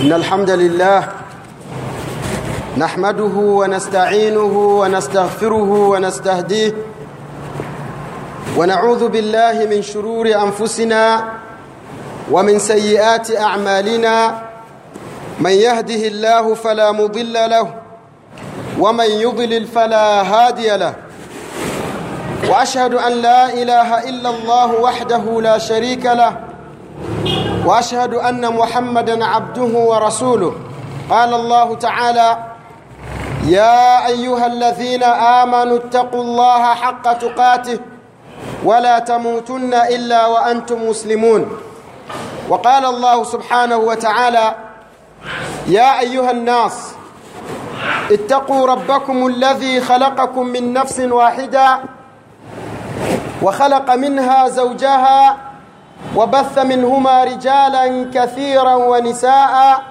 إن الحمد لله نحمده ونستعينه ونستغفره ونستهديه ونعوذ بالله من شرور أنفسنا ومن سيئات أعمالنا من يهده الله فلا مضل له ومن يضلل فلا هادي له وأشهد أن لا إله إلا الله وحده لا شريك له وأشهد أن محمدا عبده ورسوله. قال الله تعالى يا أيها الذين آمنوا اتقوا الله حق تقاته ولا تموتن إلا وأنتم مسلمون. وقال الله سبحانه وتعالى يا أيها الناس اتقوا ربكم الذي خلقكم من نفس واحدة وخلق منها زوجها وبث منهما رجالا كثيرا ونساء.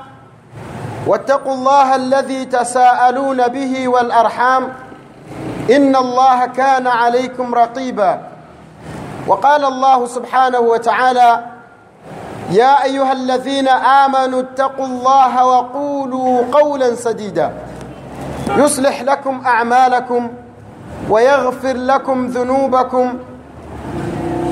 واتقوا الله الذي تساءلون به والأرحام. إن الله كان عليكم رقيبا. وقال الله سبحانه وتعالى يا أيها الذين آمنوا اتقوا الله وقولوا قولا سديدا. يصلح لكم أعمالكم ويغفر لكم ذنوبكم.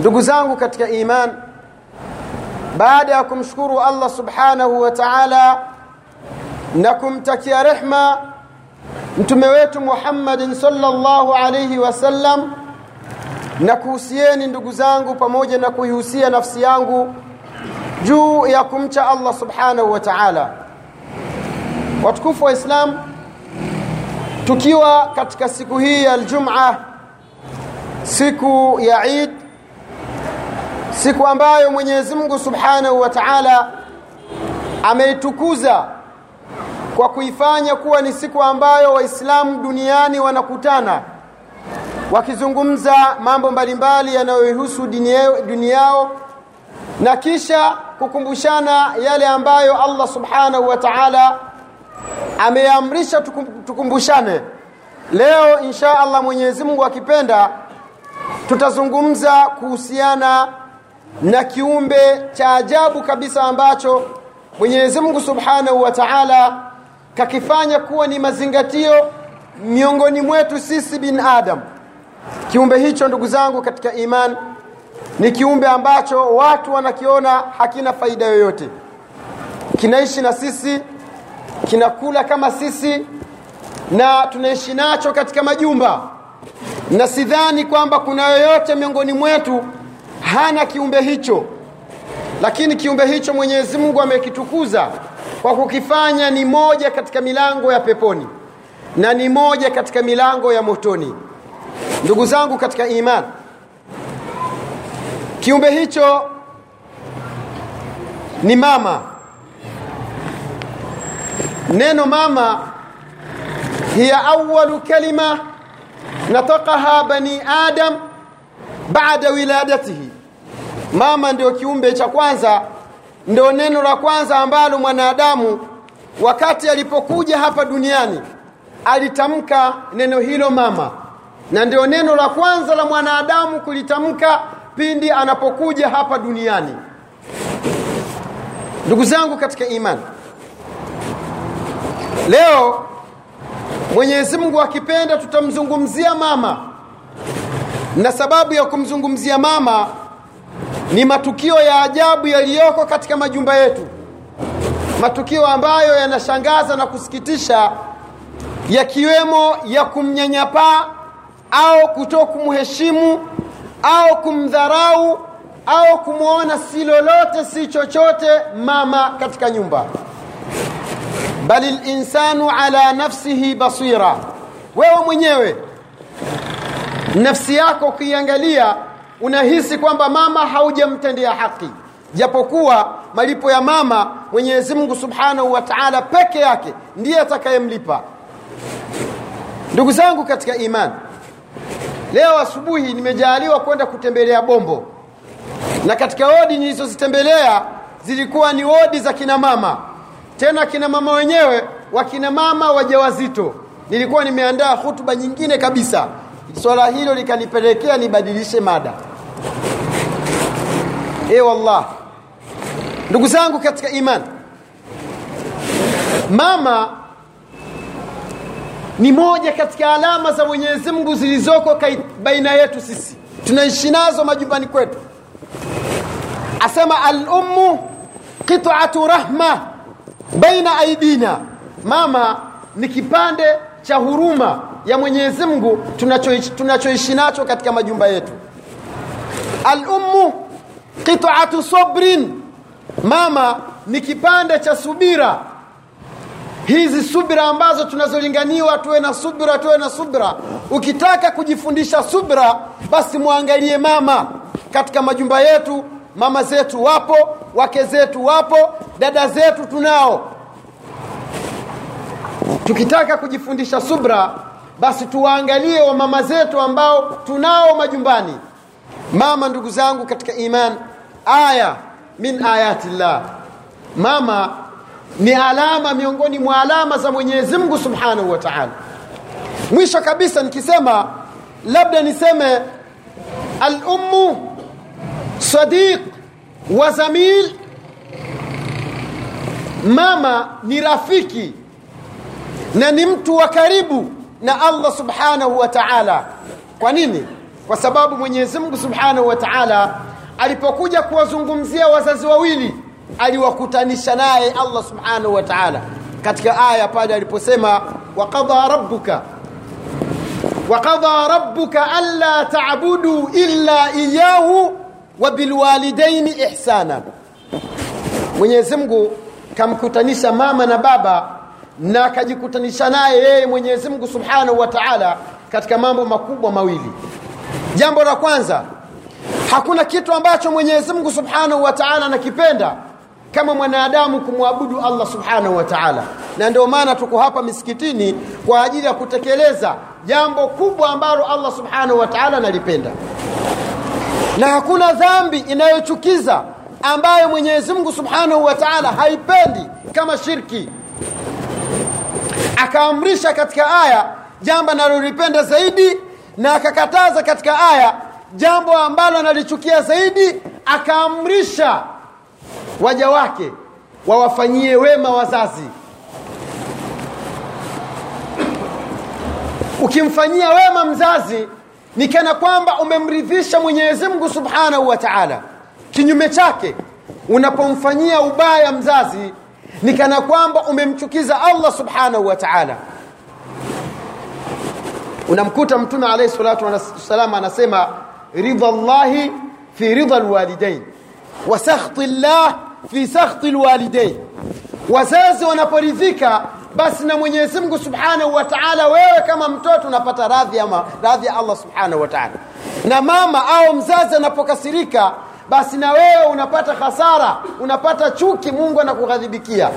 Ndugu zangu katika iman baada ya kumshukuru Allah subhanahu wa ta'ala na kumtakia rehma mtume wetu Muhammadin sallallahu alayhi wasallam na kuhusieni ndugu zangu pamoja na kuihusia nafsi yangu juu ya kumcha Allah subhanahu wa ta'ala. Watukufu wa Islam tukiwa katika siku hii ya Ijumaa siku ya Eid siku ambayo Mwenyezi Mungu Subhanahu wa Ta'ala ameitukuza kwa kuifanya kuwa ni siku ambayo waislamu duniani wanakutana wakizungumza mambo mbalimbali yanayohusu dini yao na kisha kukumbushana yale ambayo Allah Subhanahu wa Ta'ala ameamrisha tukumbushane. Leo insha Allah Mwenyezi Mungu akipenda tutazungumza kuhusiana na kiumbe cha ajabu kabisa ambacho Mwenyezi Mungu Subhanahu wa Ta'ala kakifanya kuwa ni mazingatio miongoni mwetu sisi bin Adam. Kiumbe hicho ndugu zangu katika iman ni kiumbe ambacho watu wanakiona hakina faida yoyote. Kinaishi na sisi, kinakula kama sisi na tunaishi nacho katika majumba. Na sidhani kwamba kuna yoyote miongoni mwetu hana kiumbe hicho. Lakini kiumbe hicho Mwenyezi Mungu amekitukuza kwa kukifanya ni moja katika milango ya peponi na ni moja katika milango ya motoni. Ndugu zangu katika iman kiumbe hicho ni mama. Neno mama hiya awalu kalima natakaha bani adam bada wiladatihi mama ndio kiumbe cha kwanza ndio neno la kwanza ambalo mwanadamu wakati alipokuja hapa duniani alitamka neno hilo mama. Na ndio neno la kwanza la mwanadamu kulitamka pindi anapokuja hapa duniani. Ndugu zangu katika imani leo Mwenyezi Mungu akipenda tutamzungumzia mama. Na sababu ya kumzungumzia mama ni matukio ya ajabu yaliyoko katika majumba yetu. Matukio ambayo yanashangaza na kusikitisha yakiwemo ya kumnyanyapaa au kuto kumheshimu au kumdharau au kumwona si lolote si chochote mama katika nyumba. Bali linsanu ala nafsihi basira. Wewe mwenyewe nafsi yako ukiangalia unahisi kwamba mama haujamtendea haki japokuwa malipo ya mama mwenyezi mungu subhanahu wa taala peke yake ndiye atakayemlipa. Ndugu zangu katika imani leo asubuhi nimejaaliwa kwenda kutembelea bombo. Na katika wodi nilizozitembelea zilikuwa ni wodi za kina mama. Tena kina mama wenyewe wakina mama wajawazito. Nilikuwa nimeandaa hutuba nyingine kabisa swala hilo likanipelekea nibadilishe mada. E wallah. Ndugu zangu katika imani mama ni moja katika alama za mwenyezi mungu zilizoko baina yetu sisi. Tunaishi nazo majumbani kwetu. Asema alummu qitatu rahma baina aidina. Mama ni kipande cha huruma ya mwenyezi mungu tunachoishi tunacho nacho katika majumba yetu. Alummu qitatu sabrin. Mama ni kipande cha subira. Hizi subira ambazo tunazolinganiwa tuwe na subira tuwe na subira. Ukitaka kujifundisha subira basi mwangalie mama. Katika majumba yetu mama zetu wapo wake zetu wapo dada zetu tunao. Tukitaka kujifundisha subra basi tuwaangalie wa mama zetu ambao tunao majumbani. Mama ndugu zangu katika iman aya min ayati llah mama ni alama miongoni mwa alama za mwenyezi mungu subhanahu wa taala. Mwisho kabisa nikisema labda niseme alummu sadiq wa zamil. Mama ni rafiki na ni mtu wa karibu na Allah subhanahu wa ta'ala. Kwa nini? Kwa sababu Mwenyezi Mungu subhanahu wa ta'ala alipokuja kuwazungumzia wazazi wawili aliwakutanisha naye Allah subhanahu wa ta'ala. Katika aya pale aliposema waqadha rabbuka waqadha rabbuka alla ta'budu illa iyyahu wa bilwalidaini ihsana. Mwenyezi Mungu kamkutanisha mama na baba na akajikutanisha naye yeye Mwenyezi Mungu Subhanahu wa Ta'ala katika mambo makubwa mawili. Jambo la kwanza, hakuna kitu ambacho Mwenyezi Mungu Subhanahu wa Ta'ala anakipenda kama mwanadamu kumwabudu Allah Subhanahu wa Ta'ala, na ndio maana tuko hapa misikitini kwa ajili ya kutekeleza jambo kubwa ambalo Allah Subhanahu wa Ta'ala analipenda, na hakuna dhambi inayochukiza ambayo Mwenyezi Mungu Subhanahu wa Ta'ala haipendi kama shirki. Akaamrisha katika aya jambo analolipenda zaidi na akakataza katika aya jambo ambalo analichukia zaidi, akaamrisha waja wake wawafanyie wema wazazi. Ukimfanyia wema mzazi ni kana kwamba umemridhisha Mwenyezi Mungu Subhanahu wa Ta'ala. Kinyume chake, unapomfanyia ubaya mzazi ni kana kwamba umemchukiza Allah Subhanahu wa Ta'ala. Unamkuta Mtume alayhi salatu wasallam anasema ridha Allahi fi ridha alwalidain wa sakhti llah fi sakhti alwalidain, wazazi wanaporidhika basi na Mwenyezi Mungu Subhanahu wa Ta'ala, wewe kama mtoto unapata radhi ya radhi ya Allah Subhanahu wa Ta'ala, na mama au mzazi anapokasirika basi na wewe unapata hasara, unapata chuki, Mungu anakughadhibikia.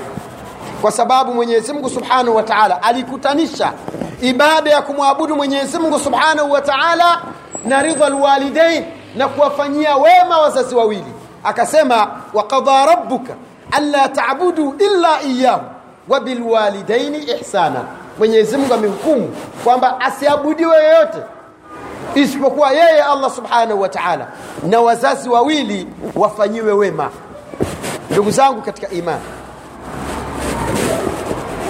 Kwa sababu Mwenyezi Mungu Subhanahu wa Ta'ala alikutanisha ibada ya kumwabudu Mwenyezi Mungu Subhanahu wa Ta'ala na ridha alwalidain na kuwafanyia wema wazazi wawili, akasema waqadha rabbuka alla ta'budu illa iyyahu wa bilwalidaini ihsana. Mwenyezi Mungu amehukumu kwamba asiabudiwe yoyote isipokuwa yeye Allah Subhanahu wa Ta'ala, na wazazi wawili wafanyiwe wema. Ndugu zangu katika imani,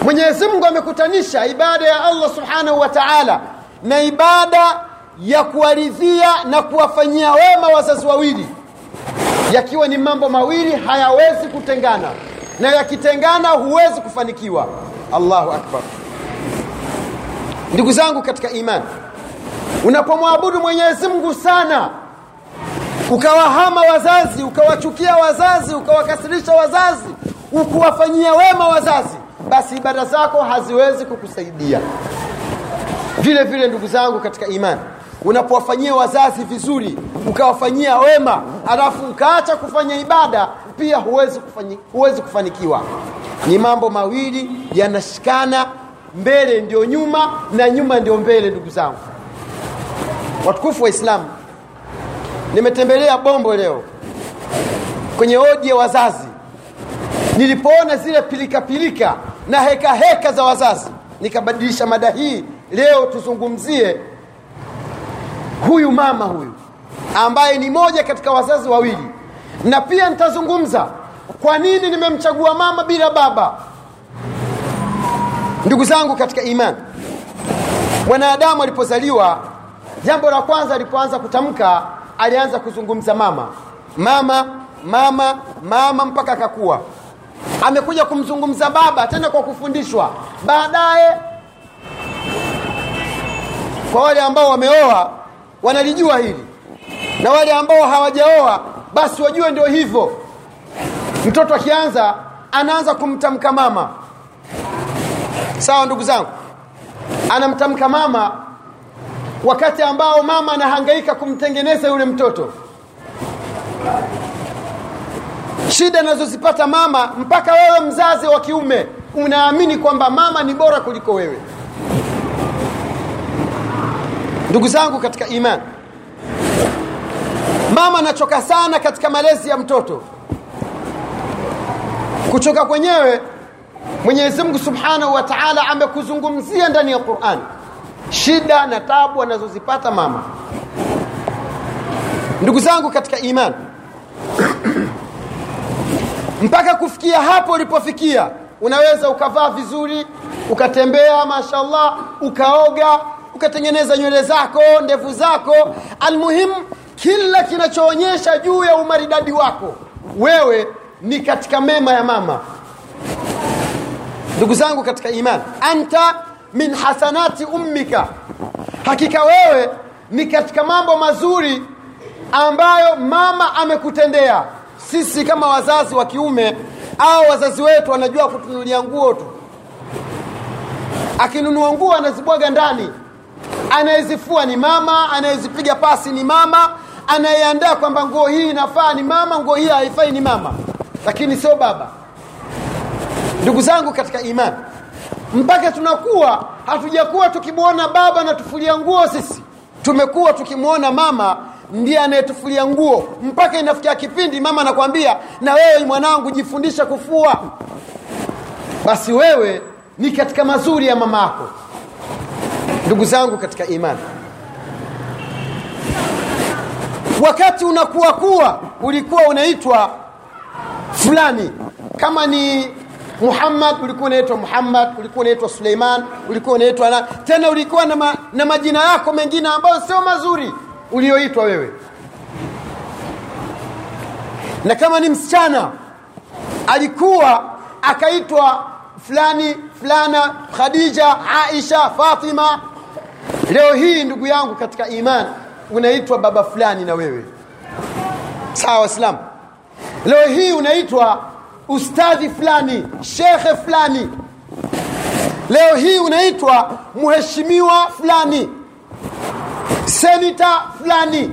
Mwenyezi Mungu amekutanisha ibada ya Allah Subhanahu wa Ta'ala na ibada ya kuwaridhia na kuwafanyia wema wazazi wawili, yakiwa ni mambo mawili hayawezi kutengana, na yakitengana huwezi kufanikiwa. Allahu akbar! Ndugu zangu katika imani, unapomwabudu Mwenyezi Mungu sana ukawahama wazazi, ukawachukia wazazi, ukawakasirisha wazazi, ukuwafanyia wema wazazi, basi ibada zako haziwezi kukusaidia. Vile vile ndugu zangu katika imani, unapowafanyia wazazi vizuri, ukawafanyia wema, alafu ukaacha kufanya ibada, pia huwezi, kufanyi, huwezi kufanikiwa ni mambo mawili yanashikana mbele ndio nyuma na nyuma ndio mbele ndugu zangu watukufu wa islamu nimetembelea bombo leo. Kwenye odi ya wazazi nilipoona zile pilikapilika pilika, na heka heka za wazazi nikabadilisha mada hii. Leo tuzungumzie huyu mama huyu ambaye ni moja katika wazazi wawili. Na pia nitazungumza kwa nini nimemchagua mama bila baba. Ndugu zangu katika imani mwanadamu alipozaliwa jambo la kwanza alipoanza kutamka alianza kuzungumza mama. Mama mama mama mpaka akakuwa amekuja kumzungumza baba tena kwa kufundishwa. Baadaye kwa wale ambao wameoa wanalijua hili. Na wale ambao hawajaoa basi wajue ndio hivyo. Mtoto akianza anaanza kumtamka mama. Sawa ndugu zangu? Anamtamka mama wakati ambao mama anahangaika kumtengeneza yule mtoto. Shida anazozipata mama mpaka wewe mzazi wa kiume unaamini kwamba mama ni bora kuliko wewe. Ndugu zangu katika imani mama anachoka sana katika malezi ya mtoto. Kuchoka kwenyewe mwenyezi subhanahu wa taala amekuzungumzia ndani ya qurani shida na tabu anazozipata mama. Ndugu zangu katika imani mpaka kufikia hapo ulipofikia unaweza ukavaa vizuri ukatembea mashallah ukaoga ukatengeneza nywele zako ndevu zako. Almuhimu kila kinachoonyesha juu ya umaridadi wako wewe ni katika mema ya mama. Ndugu zangu katika imani anta min hasanati ummika. Hakika wewe ni katika mambo mazuri ambayo mama amekutendea. Sisi kama wazazi wa kiume au wazazi wetu wanajua kutunulia nguo tu. Akinunua nguo anazibwaga ndani. Anayezifua ni mama anayezipiga pasi ni mama anayeandaa kwamba nguo hii inafaa ni mama nguo hii haifai ni mama. Lakini sio baba. Ndugu zangu katika imani mpaka tunakuwa hatujakuwa tukimwona baba anatufulia nguo sisi. Tumekuwa tukimwona mama ndiye anayetufulia nguo. Mpaka inafikia kipindi mama anakwambia na wewe mwanangu jifundisha kufua. Basi wewe ni katika mazuri ya mama yako. Ndugu zangu katika imani. Wakati unakuwa kuwa ulikuwa unaitwa fulani. Kama ni muhammad ulikuwa unaitwa muhammad ulikuwa unaitwa suleiman ulikuwa unaitwa na tena ulikuwa na, ma, na majina yako mengine ambayo sio mazuri ulioitwa wewe. Na kama ni msichana alikuwa akaitwa fulani fulana khadija aisha fatima. Leo hii ndugu yangu katika imani unaitwa baba fulani na wewe. Sawa waislamu leo hii unaitwa ustadhi fulani shekhe fulani. Leo hii unaitwa mheshimiwa fulani senita fulani.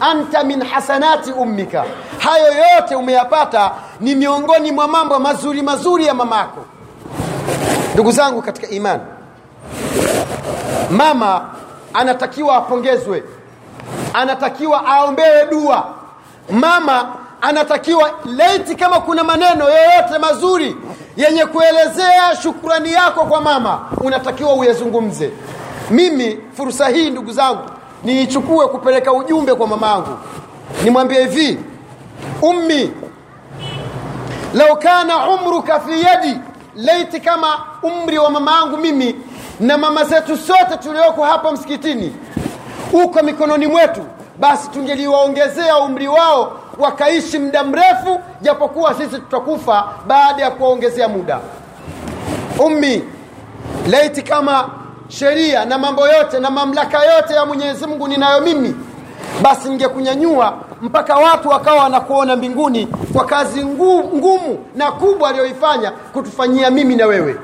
Anta min hasanati ummika. Hayo yote umeyapata ni miongoni mwa mambo mazuri mazuri ya mamako ndugu zangu katika imani mama anatakiwa apongezwe anatakiwa aombewe dua. Mama anatakiwa laiti kama kuna maneno yoyote mazuri yenye kuelezea shukrani yako kwa mama unatakiwa uyazungumze. Mimi fursa hii ndugu zangu niichukue kupeleka ujumbe kwa mama yangu. Nimwambie hivi ummi lau kana umruka fi yadi laiti kama umri wa mama angu mimi na mama zetu sote tulioko hapa msikitini uko mikononi mwetu basi tungeliwaongezea umri wao wakaishi muda mrefu japokuwa sisi tutakufa baada ya kuwaongezea muda. Ummi laiti kama sheria na mambo yote na mamlaka yote ya mwenyezi mungu ninayo mimi basi ningekunyanyua mpaka watu wakawa wanakuona mbinguni kwa kazi ngumu na kubwa aliyoifanya kutufanyia mimi na wewe.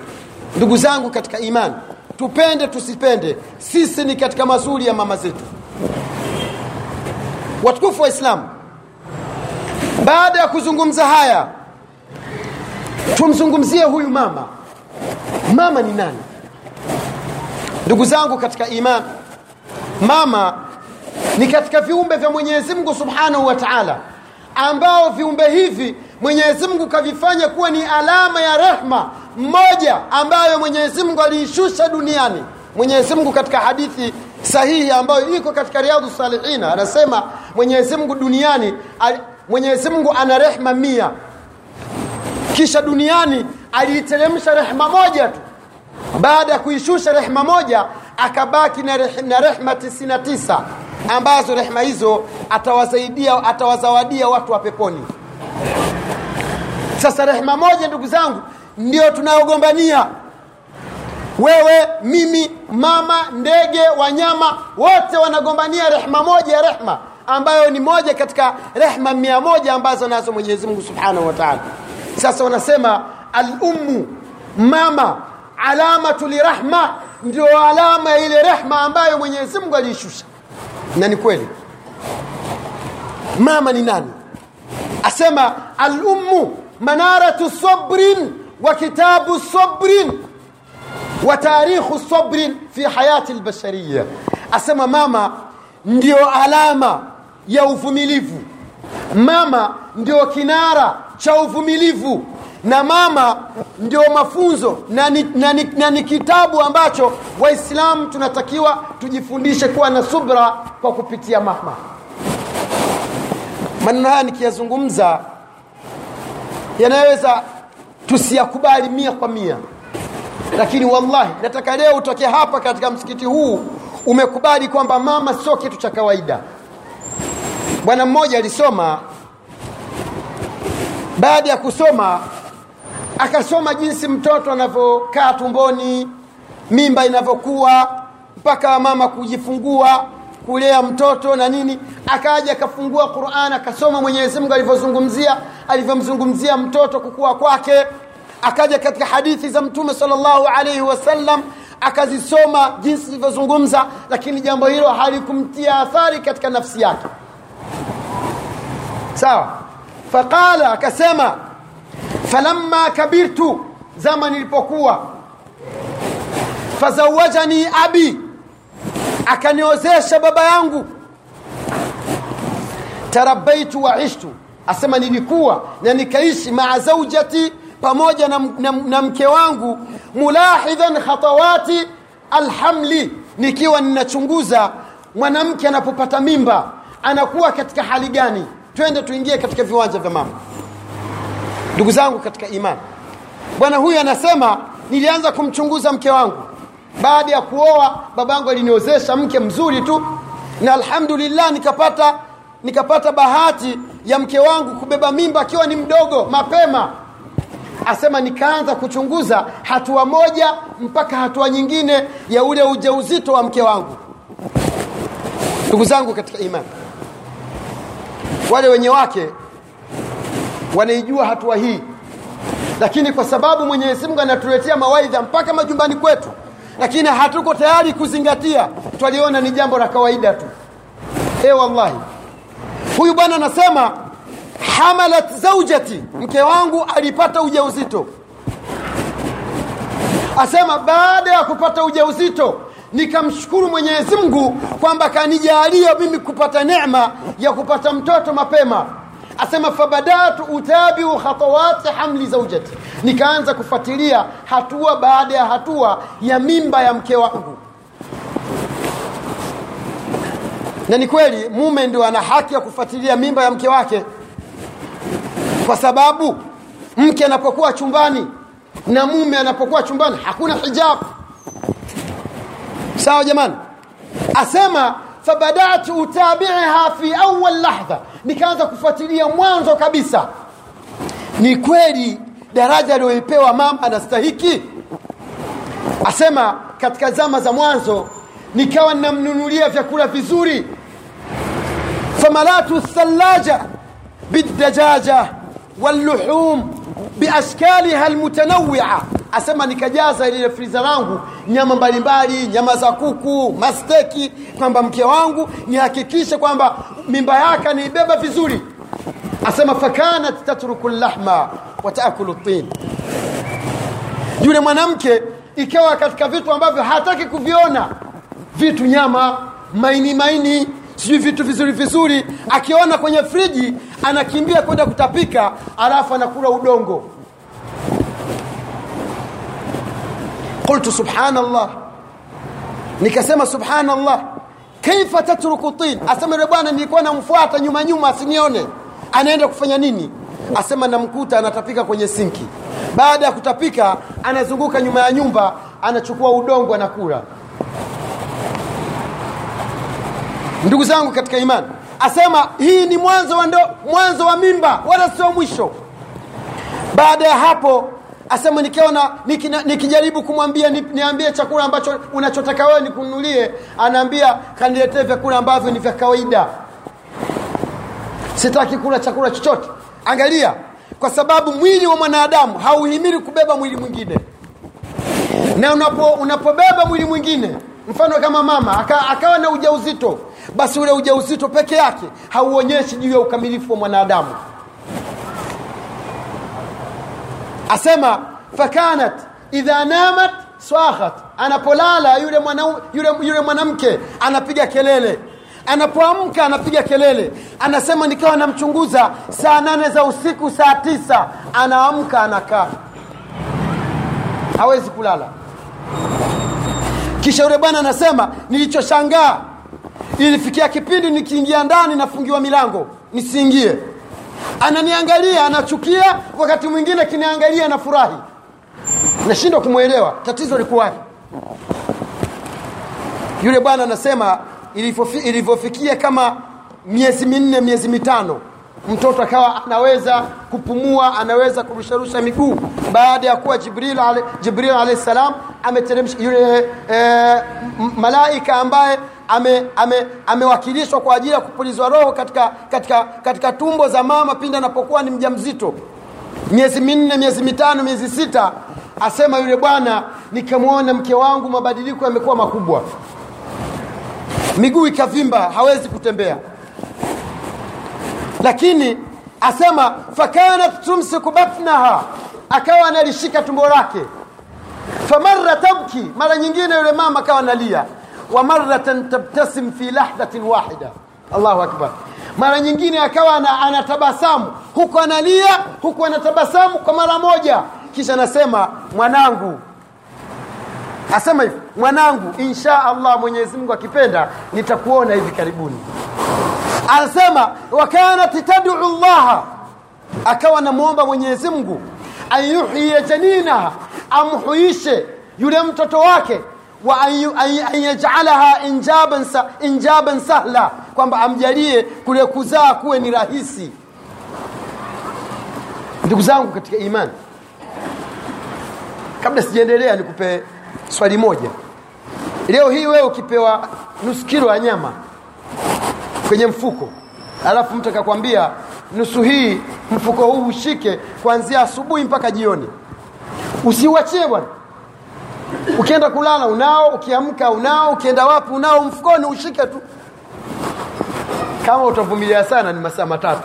Ndugu zangu katika imani tupende tusipende sisi ni katika mazuri ya mama zetu. Watukufu wa islamu baada ya kuzungumza haya tumzungumzie huyu mama. Mama ni nani? Ndugu zangu katika iman mama ni katika viumbe vya mwenyezi mungu subhanahu wa taala ambao viumbe hivi mwenyezi mungu kavifanya kuwa ni alama ya rehma mmoja ambayo mwenyezi mungu aliishusha duniani. Mwenyezi mungu katika hadithi sahihi ambayo iko katika riadhu salihina anasema mwenyezi mungu duniani mwenyezi mungu ana rehma mia. Kisha duniani aliiteremsha rehma moja tu. Baada ya kuishusha rehma moja akabaki na, reh, na rehma 99 ambazo rehma hizo atawasaidia atawazawadia watu wa peponi. Sasa rehma moja ndugu zangu ndio tunayogombania. Wewe mimi mama ndege wanyama wote wanagombania rehma moja ya rehma ambayo ni moja katika rehma mia moja ambazo nazo mwenyezi mungu subhanahu wa taala. Sasa wanasema alummu mama alamatu lirahma ndio alama ya ile rehma ambayo mwenyezi mungu aliishusha. Na ni kweli. Mama ni nani? Asema alummu manaratu sabrin wa kitabu sabrin wa tarikhu sabrin fi hayati lbashariya asema mama ndio alama ya uvumilivu. Mama ndio kinara cha uvumilivu na mama ndio mafunzo na ni, na, ni, na ni kitabu ambacho waislamu tunatakiwa tujifundishe kuwa na subra kwa kupitia mama. Maneno haya nikiyazungumza yanaweza tusiyakubali mia kwa mia. Lakini wallahi nataka leo utoke hapa katika msikiti huu umekubali kwamba mama sio kitu cha kawaida bwana mmoja alisoma. Baada ya kusoma akasoma jinsi mtoto anavyokaa tumboni mimba inavyokuwa mpaka mama kujifungua kulea mtoto na nini. Akaja akafungua quran akasoma mwenyezi mungu alivyozungumzia alivyomzungumzia mtoto kukua kwake. Akaja katika hadithi za mtume salllahu alaihi wasallam akazisoma jinsi zilivyozungumza lakini jambo hilo halikumtia athari katika nafsi yake sawa. Faqala akasema falamma kabirtu zama nilipokuwa fazawajani abi akaniozesha baba yangu. Tarabaitu wa ishtu asema nilikuwa na nikaishi maa zaujati pamoja na, na, na mke wangu mulahidhan khatawati alhamli nikiwa ninachunguza mwanamke anapopata mimba anakuwa katika hali gani twende tuingie katika viwanja vya mama. Ndugu zangu katika imani. Bwana huyu anasema nilianza kumchunguza mke wangu. Baada ya kuoa babangu aliniozesha mke mzuri tu. Na alhamdulillah nikapata nikapata bahati ya mke wangu kubeba mimba akiwa ni mdogo mapema. Asema nikaanza kuchunguza hatua moja mpaka hatua nyingine ya ule ujauzito wa mke wangu. Ndugu zangu katika imani wale wenye wake wanaijua hatua hii. Lakini kwa sababu mwenyezi mungu anatuletea mawaidha mpaka majumbani kwetu lakini hatuko tayari kuzingatia twaliona ni jambo la kawaida tu. E wallahi huyu bwana anasema hamalat zaujati mke wangu alipata ujauzito. Asema baada ya kupata ujauzito nikamshukuru mwenyezi mungu kwamba kanijalia mimi kupata nema ya kupata mtoto mapema. Asema fabadatu utabiu khatawati hamli zaujati nikaanza kufuatilia hatua baada ya hatua ya mimba ya mke wangu. Na ni kweli mume ndio ana haki ya kufuatilia mimba ya mke wake. Kwa sababu mke anapokuwa chumbani na mume anapokuwa chumbani hakuna hijabu sawa jamani? Asema fabadatu utabiha fi awal lahdha nikaanza kufuatilia mwanzo kabisa. Ni kweli daraja aliyoipewa mama anastahiki? Asema katika zama za mwanzo nikawa ninamnunulia vyakula vizuri. Famalatu thallaja bidajaja walluhum biashkaliha almutanawia asema nikajaza lile friza langu nyama mbalimbali nyama za kuku masteki kwamba mke wangu nihakikishe kwamba mimba yake anaibeba vizuri. Asema fakanat tatruku llahma wataakulu tin. Yule mwanamke ikawa katika vitu ambavyo hataki kuviona. Vitu nyama maini maini sijui vitu vizuri vizuri. Akiona kwenye friji anakimbia kwenda kutapika alafu anakula udongo qultu subhanallah nikasema subhanallah. Kaifa tatruku tin? Asema bwana nilikuwa namfuata nyuma nyuma asinione. Anaenda kufanya nini? Asema namkuta anatapika kwenye sinki. Baada ya kutapika anazunguka nyuma ya nyumba anachukua udongo anakula. Ndugu zangu katika imani asema hii ni mwanzo wa mwanzo wa mimba wala sio mwisho. Baada ya hapo asema nikiona nikijaribu kumwambia ni, niambie chakula ambacho unachotaka wewe nikununulie anaambia kaniletee vyakula ambavyo ni vya kawaida. Sitaki kula chakula chochote. Angalia kwa sababu mwili wa mwanadamu hauhimili kubeba mwili mwingine. Na unapo, unapobeba mwili mwingine mfano kama mama aka, akawa na ujauzito basi ule ujauzito peke yake hauonyeshi juu ya ukamilifu wa mwanadamu asema fakanat idha namat swakhat. Anapolala yule yule, yule mwanamke anapiga kelele. Anapoamka anapiga kelele. Anasema nikawa namchunguza saa nane za usiku saa tisa. Anaamka anakaa. Hawezi kulala. Kisha yule bwana anasema nilichoshangaa. Ilifikia kipindi nikiingia ndani nafungiwa milango. Nisiingie ananiangalia anachukia wakati mwingine kiniangalia na furahi nashindwa kumwelewa tatizo likuwapi yule bwana anasema ilivyofikia kama miezi minne miezi mitano mtoto akawa anaweza kupumua anaweza kurusharusha miguu. Baada ya kuwa jibril ale, jibril alayhi salam ameteremsha yule e, malaika ambaye amewakilishwa ame, ame kwa ajili ya kupulizwa roho katika, katika, katika tumbo za mama pindi anapokuwa ni mja mzito miezi minne miezi mitano miezi sita asema yule bwana nikamwona mke wangu mabadiliko yamekuwa makubwa. Miguu ikavimba hawezi kutembea. Lakini asema fakanat tumsiku batnaha akawa analishika tumbo lake. Famarra tabki mara nyingine yule mama akawa analia wa maratan tabtasim fi lahdatin wahida allahu akbar mara nyingine akawa anatabasamu. Huku analia huku anatabasamu kwa mara moja. Kisha anasema mwanangu. Asema hivi mwanangu insha allah mwenyezi mungu akipenda nitakuona hivi karibuni. Anasema wakanat tad'u llaha akawa anamwomba mwenyezi mungu an yuhyiya janinaha amhuishe yule mtoto wake wa an injaban, sa, injaban sahla kwamba amjalie kule kuzaa kuwe ni rahisi. Ndugu zangu katika imani kabla sijaendelea nikupe swali moja. Leo hii wewe ukipewa nusu kilo ya nyama kwenye mfuko alafu mtu akakwambia nusu hii mfuko huu ushike kuanzia asubuhi mpaka jioni. Usiuachie bwana ukienda kulala unao ukiamka unao ukienda wapi unao mfukoni ushike tu. Kama utavumilia sana ni masaa matatu.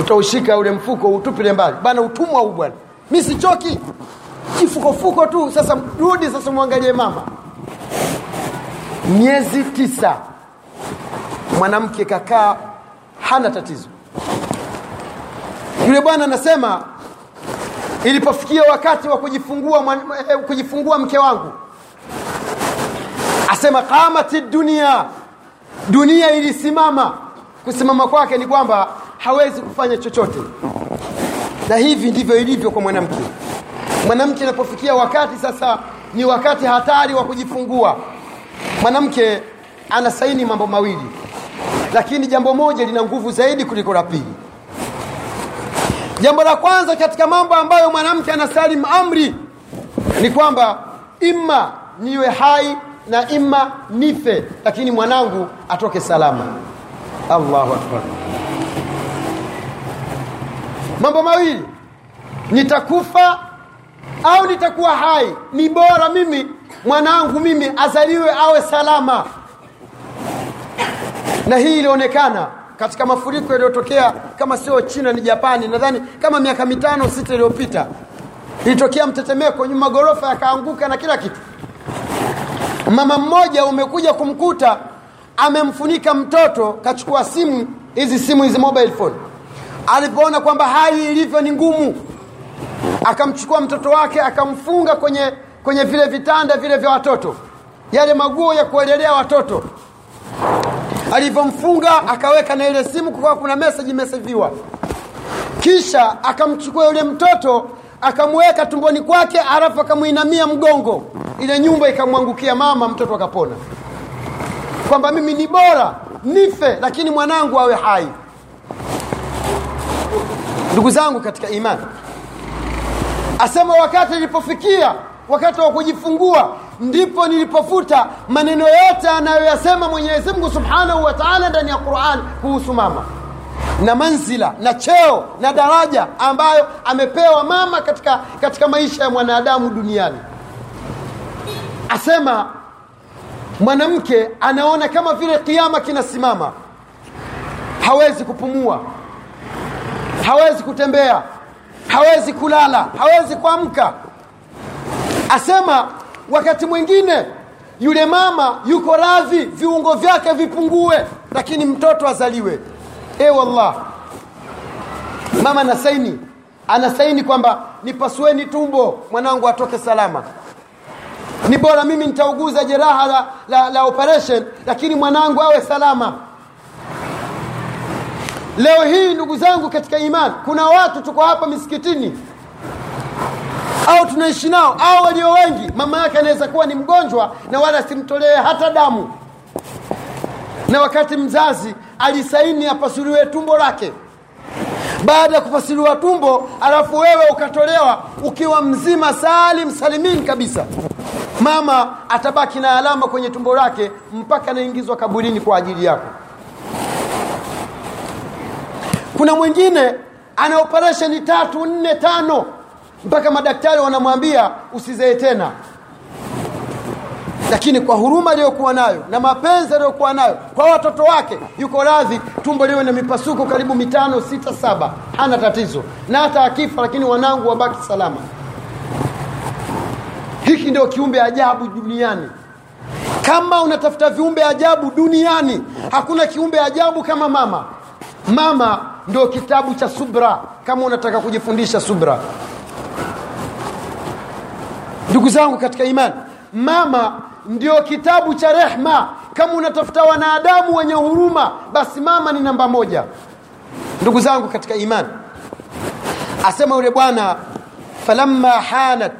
Utaushika ule mfuko utupile mbali. Bana utumwa huu bwana. Mi sichoki. Kifukofuko tu. Sasa rudi sasa mwangalie mama. Miezi tisa mwanamke kakaa hana tatizo. Yule bwana anasema ilipofikia wakati wa kujifungua eh, kujifungua mke wangu asema qamati dunia. Dunia ilisimama. Kusimama kwake ni kwamba hawezi kufanya chochote. Na hivi ndivyo ilivyo kwa mwanamke. Mwanamke anapofikia wakati sasa ni wakati hatari wa kujifungua. Mwanamke anasaini mambo mawili lakini jambo moja lina nguvu zaidi kuliko la pili jambo la kwanza katika mambo ambayo mwanamke anasalim amri ni kwamba imma niwe hai na imma nife lakini mwanangu atoke salama. Allahu akbar. Mambo mawili. Nitakufa au nitakuwa hai? Ni bora mimi mwanangu mimi azaliwe awe salama. Na hii ilionekana katika mafuriko yaliyotokea kama sio china ni japani. Nadhani kama miaka mitano sita iliyopita ilitokea mtetemeko nyuma ghorofa yakaanguka na kila kitu. Mama mmoja umekuja kumkuta amemfunika mtoto kachukua simu hizi simu hizi mobile phone. Alipoona kwamba hali ilivyo ni ngumu akamchukua mtoto wake akamfunga kwenye kwenye vile vitanda vile vya watoto yale maguo ya kuelelea watoto alivyomfunga akaweka na ile simu kukawa kuna message imeseviwa kisha akamchukua yule mtoto akamweka tumboni kwake alafu akamwinamia mgongo. Ile nyumba ikamwangukia mama mtoto akapona. Kwamba mimi ni bora nife lakini mwanangu awe hai. Ndugu zangu katika imani asema wakati ilipofikia wakati wa kujifungua ndipo nilipofuta maneno yote anayoyasema mwenyezi mungu subhanahu wa taala ndani ya quran kuhusu mama. Na manzila na cheo na daraja ambayo amepewa mama katika, katika maisha ya mwanadamu duniani. Asema mwanamke anaona kama vile kiama kinasimama. Hawezi kupumua. Hawezi kutembea. Hawezi kulala. Hawezi kuamka. Asema wakati mwingine yule mama yuko radhi viungo vyake vipungue lakini mtoto azaliwe. E wallah. Mama anasaini. Anasaini kwamba nipasueni tumbo mwanangu atoke salama. Ni bora mimi nitauguza jeraha la, la, la operation lakini mwanangu awe salama. Leo hii ndugu zangu katika imani kuna watu tuko hapa misikitini au tunaishi nao au walio wengi mama yake anaweza kuwa ni mgonjwa na wala simtolee hata damu. Na wakati mzazi alisaini apasuliwe tumbo lake. Baada ya kupasuliwa tumbo alafu wewe ukatolewa ukiwa mzima salim salimin kabisa. Mama atabaki na alama kwenye tumbo lake mpaka anaingizwa kaburini kwa ajili yako. Kuna mwingine ana operesheni tatu nne tano mpaka madaktari wanamwambia usizee tena. Lakini kwa huruma aliyokuwa nayo na mapenzi aliyokuwa nayo kwa watoto wake yuko radhi tumbo liwe na mipasuko karibu mitano sita saba. Hana tatizo. Na hata akifa lakini wanangu wabaki salama. Hiki ndio kiumbe ajabu duniani. Kama unatafuta viumbe ajabu duniani hakuna kiumbe ajabu kama mama. Mama ndio kitabu cha subra kama unataka kujifundisha subra ndugu zangu katika imani mama ndio kitabu cha rehma. Kama unatafuta wanadamu wenye huruma basi mama ni namba moja. Ndugu zangu katika imani asema yule bwana falamma hanat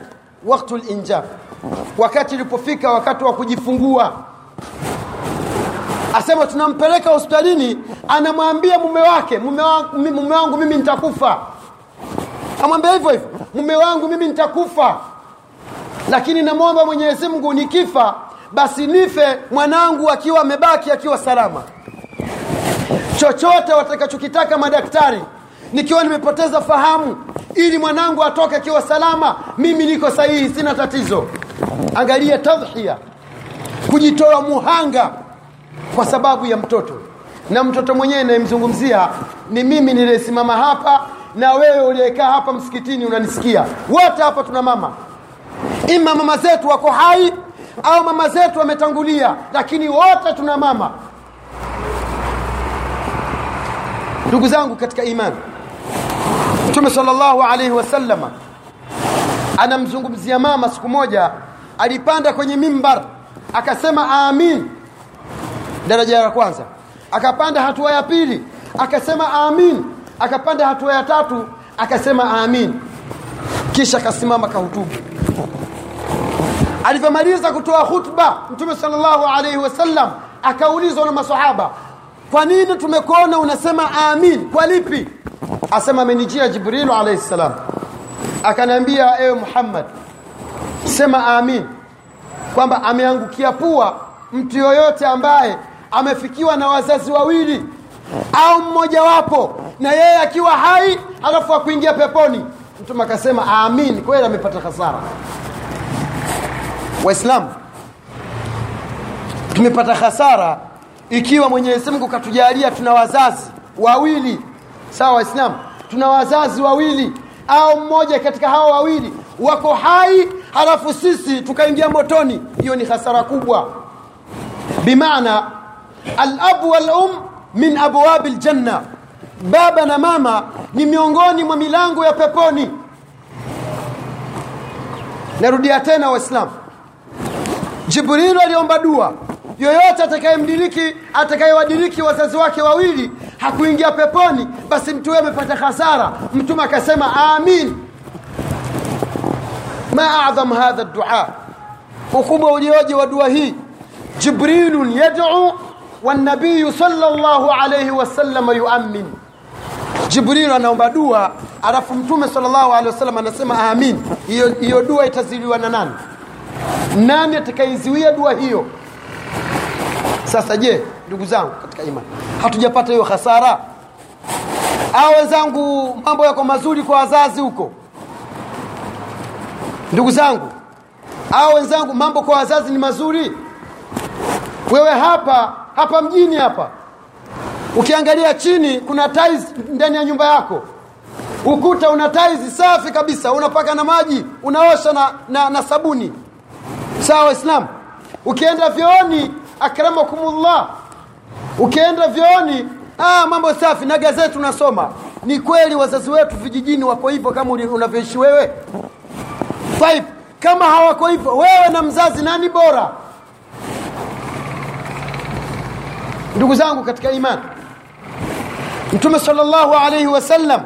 waktu linjab wakati ilipofika wakati wa kujifungua asema tunampeleka hospitalini anamwambia mume wake mume wangu, mume wangu mimi nitakufa. Amwambia hivyo hivyo mume wangu mimi nitakufa lakini namwomba mwenyezi mungu nikifa basi nife mwanangu akiwa amebaki akiwa salama. Chochote watakachokitaka madaktari nikiwa nimepoteza fahamu ili mwanangu atoke akiwa salama mimi niko sahihi sina tatizo. Angalia tadhia kujitoa muhanga kwa sababu ya mtoto. Na mtoto mwenyewe inayemzungumzia ni mimi niliyesimama hapa na wewe uliyekaa hapa msikitini unanisikia. Wote hapa tuna mama ima mama zetu wako hai au mama zetu wametangulia lakini wote tuna mama. Ndugu zangu katika imani mtume sallallahu alaihi wasallama anamzungumzia mama siku moja alipanda kwenye mimbar akasema amin. Daraja la kwanza akapanda hatua ya pili akasema amin. Akapanda hatua ya tatu akasema amin. Kisha akasimama kahutubu alivyomaliza kutoa khutba mtume salllahu alaihi wasallam akaulizwa na masahaba kwa nini tumekuona unasema amin? Kwa lipi? Asema amenijia jibrilu alaihi salam. Akaniambia ewe muhammad sema amin kwamba ameangukia pua mtu yoyote ambaye amefikiwa na wazazi wawili au mmojawapo na yeye akiwa hai alafu akuingia peponi. Mtume akasema amin kweli amepata hasara waislamu tumepata hasara ikiwa mwenyezi mungu katujalia tuna wazazi wawili. Sawa waislamu tuna wazazi wawili au mmoja katika hawa wawili wako hai halafu sisi tukaingia motoni. Hiyo ni hasara kubwa. Bimaana alabu walum min abwabi ljanna baba na mama ni miongoni mwa milango ya peponi. Narudia tena waislamu Jibrilu aliomba dua, yoyote atakayemdiriki atakayewadiriki wazazi wake wawili hakuingia peponi, basi mtu huyo amepata khasara Mtume akasema amin. Ma adham hadha dua, ukubwa ulioje wa dua hii. jibrilun yad'u wanabiyu sallallahu alayhi wasallam yuamin Jibrilu anaomba dua, alafu mtume sallallahu alayhi wasallam anasema amin. Hiyo dua itaziliwa na nani? Nani atakaiziwia dua hiyo? Sasa je ndugu zangu katika imani hatujapata hiyo hasara? Au wenzangu mambo yako mazuri kwa wazazi huko. Ndugu zangu au wenzangu mambo kwa wazazi ni mazuri. Wewe hapa hapa mjini hapa ukiangalia chini kuna tiles ndani ya nyumba yako. Ukuta una tiles safi kabisa unapaka na maji unaosha na, na, na sabuni sawa waislamu? Ukienda vyooni akramakumullah ukienda vyooni ah, mambo safi na gazeti unasoma. Ni kweli wazazi wetu vijijini wako hivyo kama unavyoishi wewe? Five. kama hawako hivyo wewe na mzazi nani bora? Ndugu zangu katika imani mtume sallallahu alaihi wasallam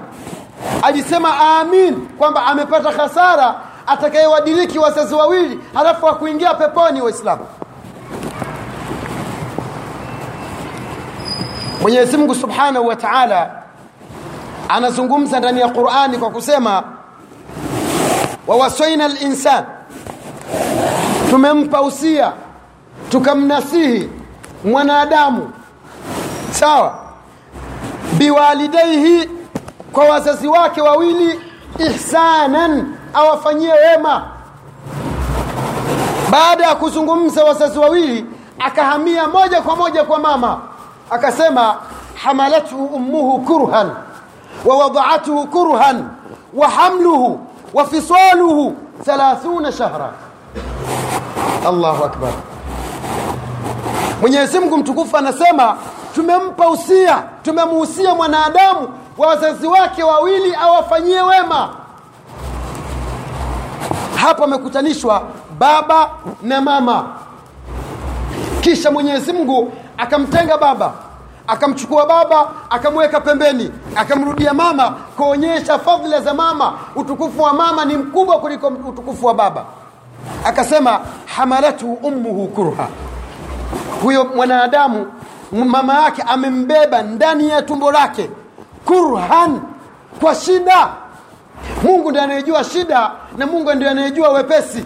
alisema amin kwamba amepata hasara atakayewadiriki wazazi wawili halafu akuingia peponi waislamu. Mwenyezi mungu subhanahu wa taala anazungumza ndani ya qurani kwa kusema wawasaina linsan tumempa usia tukamnasihi mwanadamu sawa biwalidaihi kwa wazazi wake wawili ihsanan awafanyie wema. Baada ya kuzungumza wazazi wawili akahamia moja kwa moja kwa mama. Akasema hamalathu ummuhu kurhan wa wada'athu kurhan wa hamluhu wa fisaluhu 30 shahra. Allahu akbar. Mwenyezi Mungu mtukufu anasema tumempa usia tumemuhusia mwanadamu wazazi wake wawili awafanyie wema hapa amekutanishwa baba na mama. Kisha Mwenyezi Mungu akamtenga baba akamchukua baba akamweka pembeni akamrudia mama kuonyesha fadhila za mama. Utukufu wa mama ni mkubwa kuliko utukufu wa baba. Akasema hamalatu ummuhu kurha. Huyo mwanadamu mama yake amembeba ndani ya tumbo lake kurhan kwa shida mungu ndiye anayejua shida na mungu ndiye anayejua wepesi.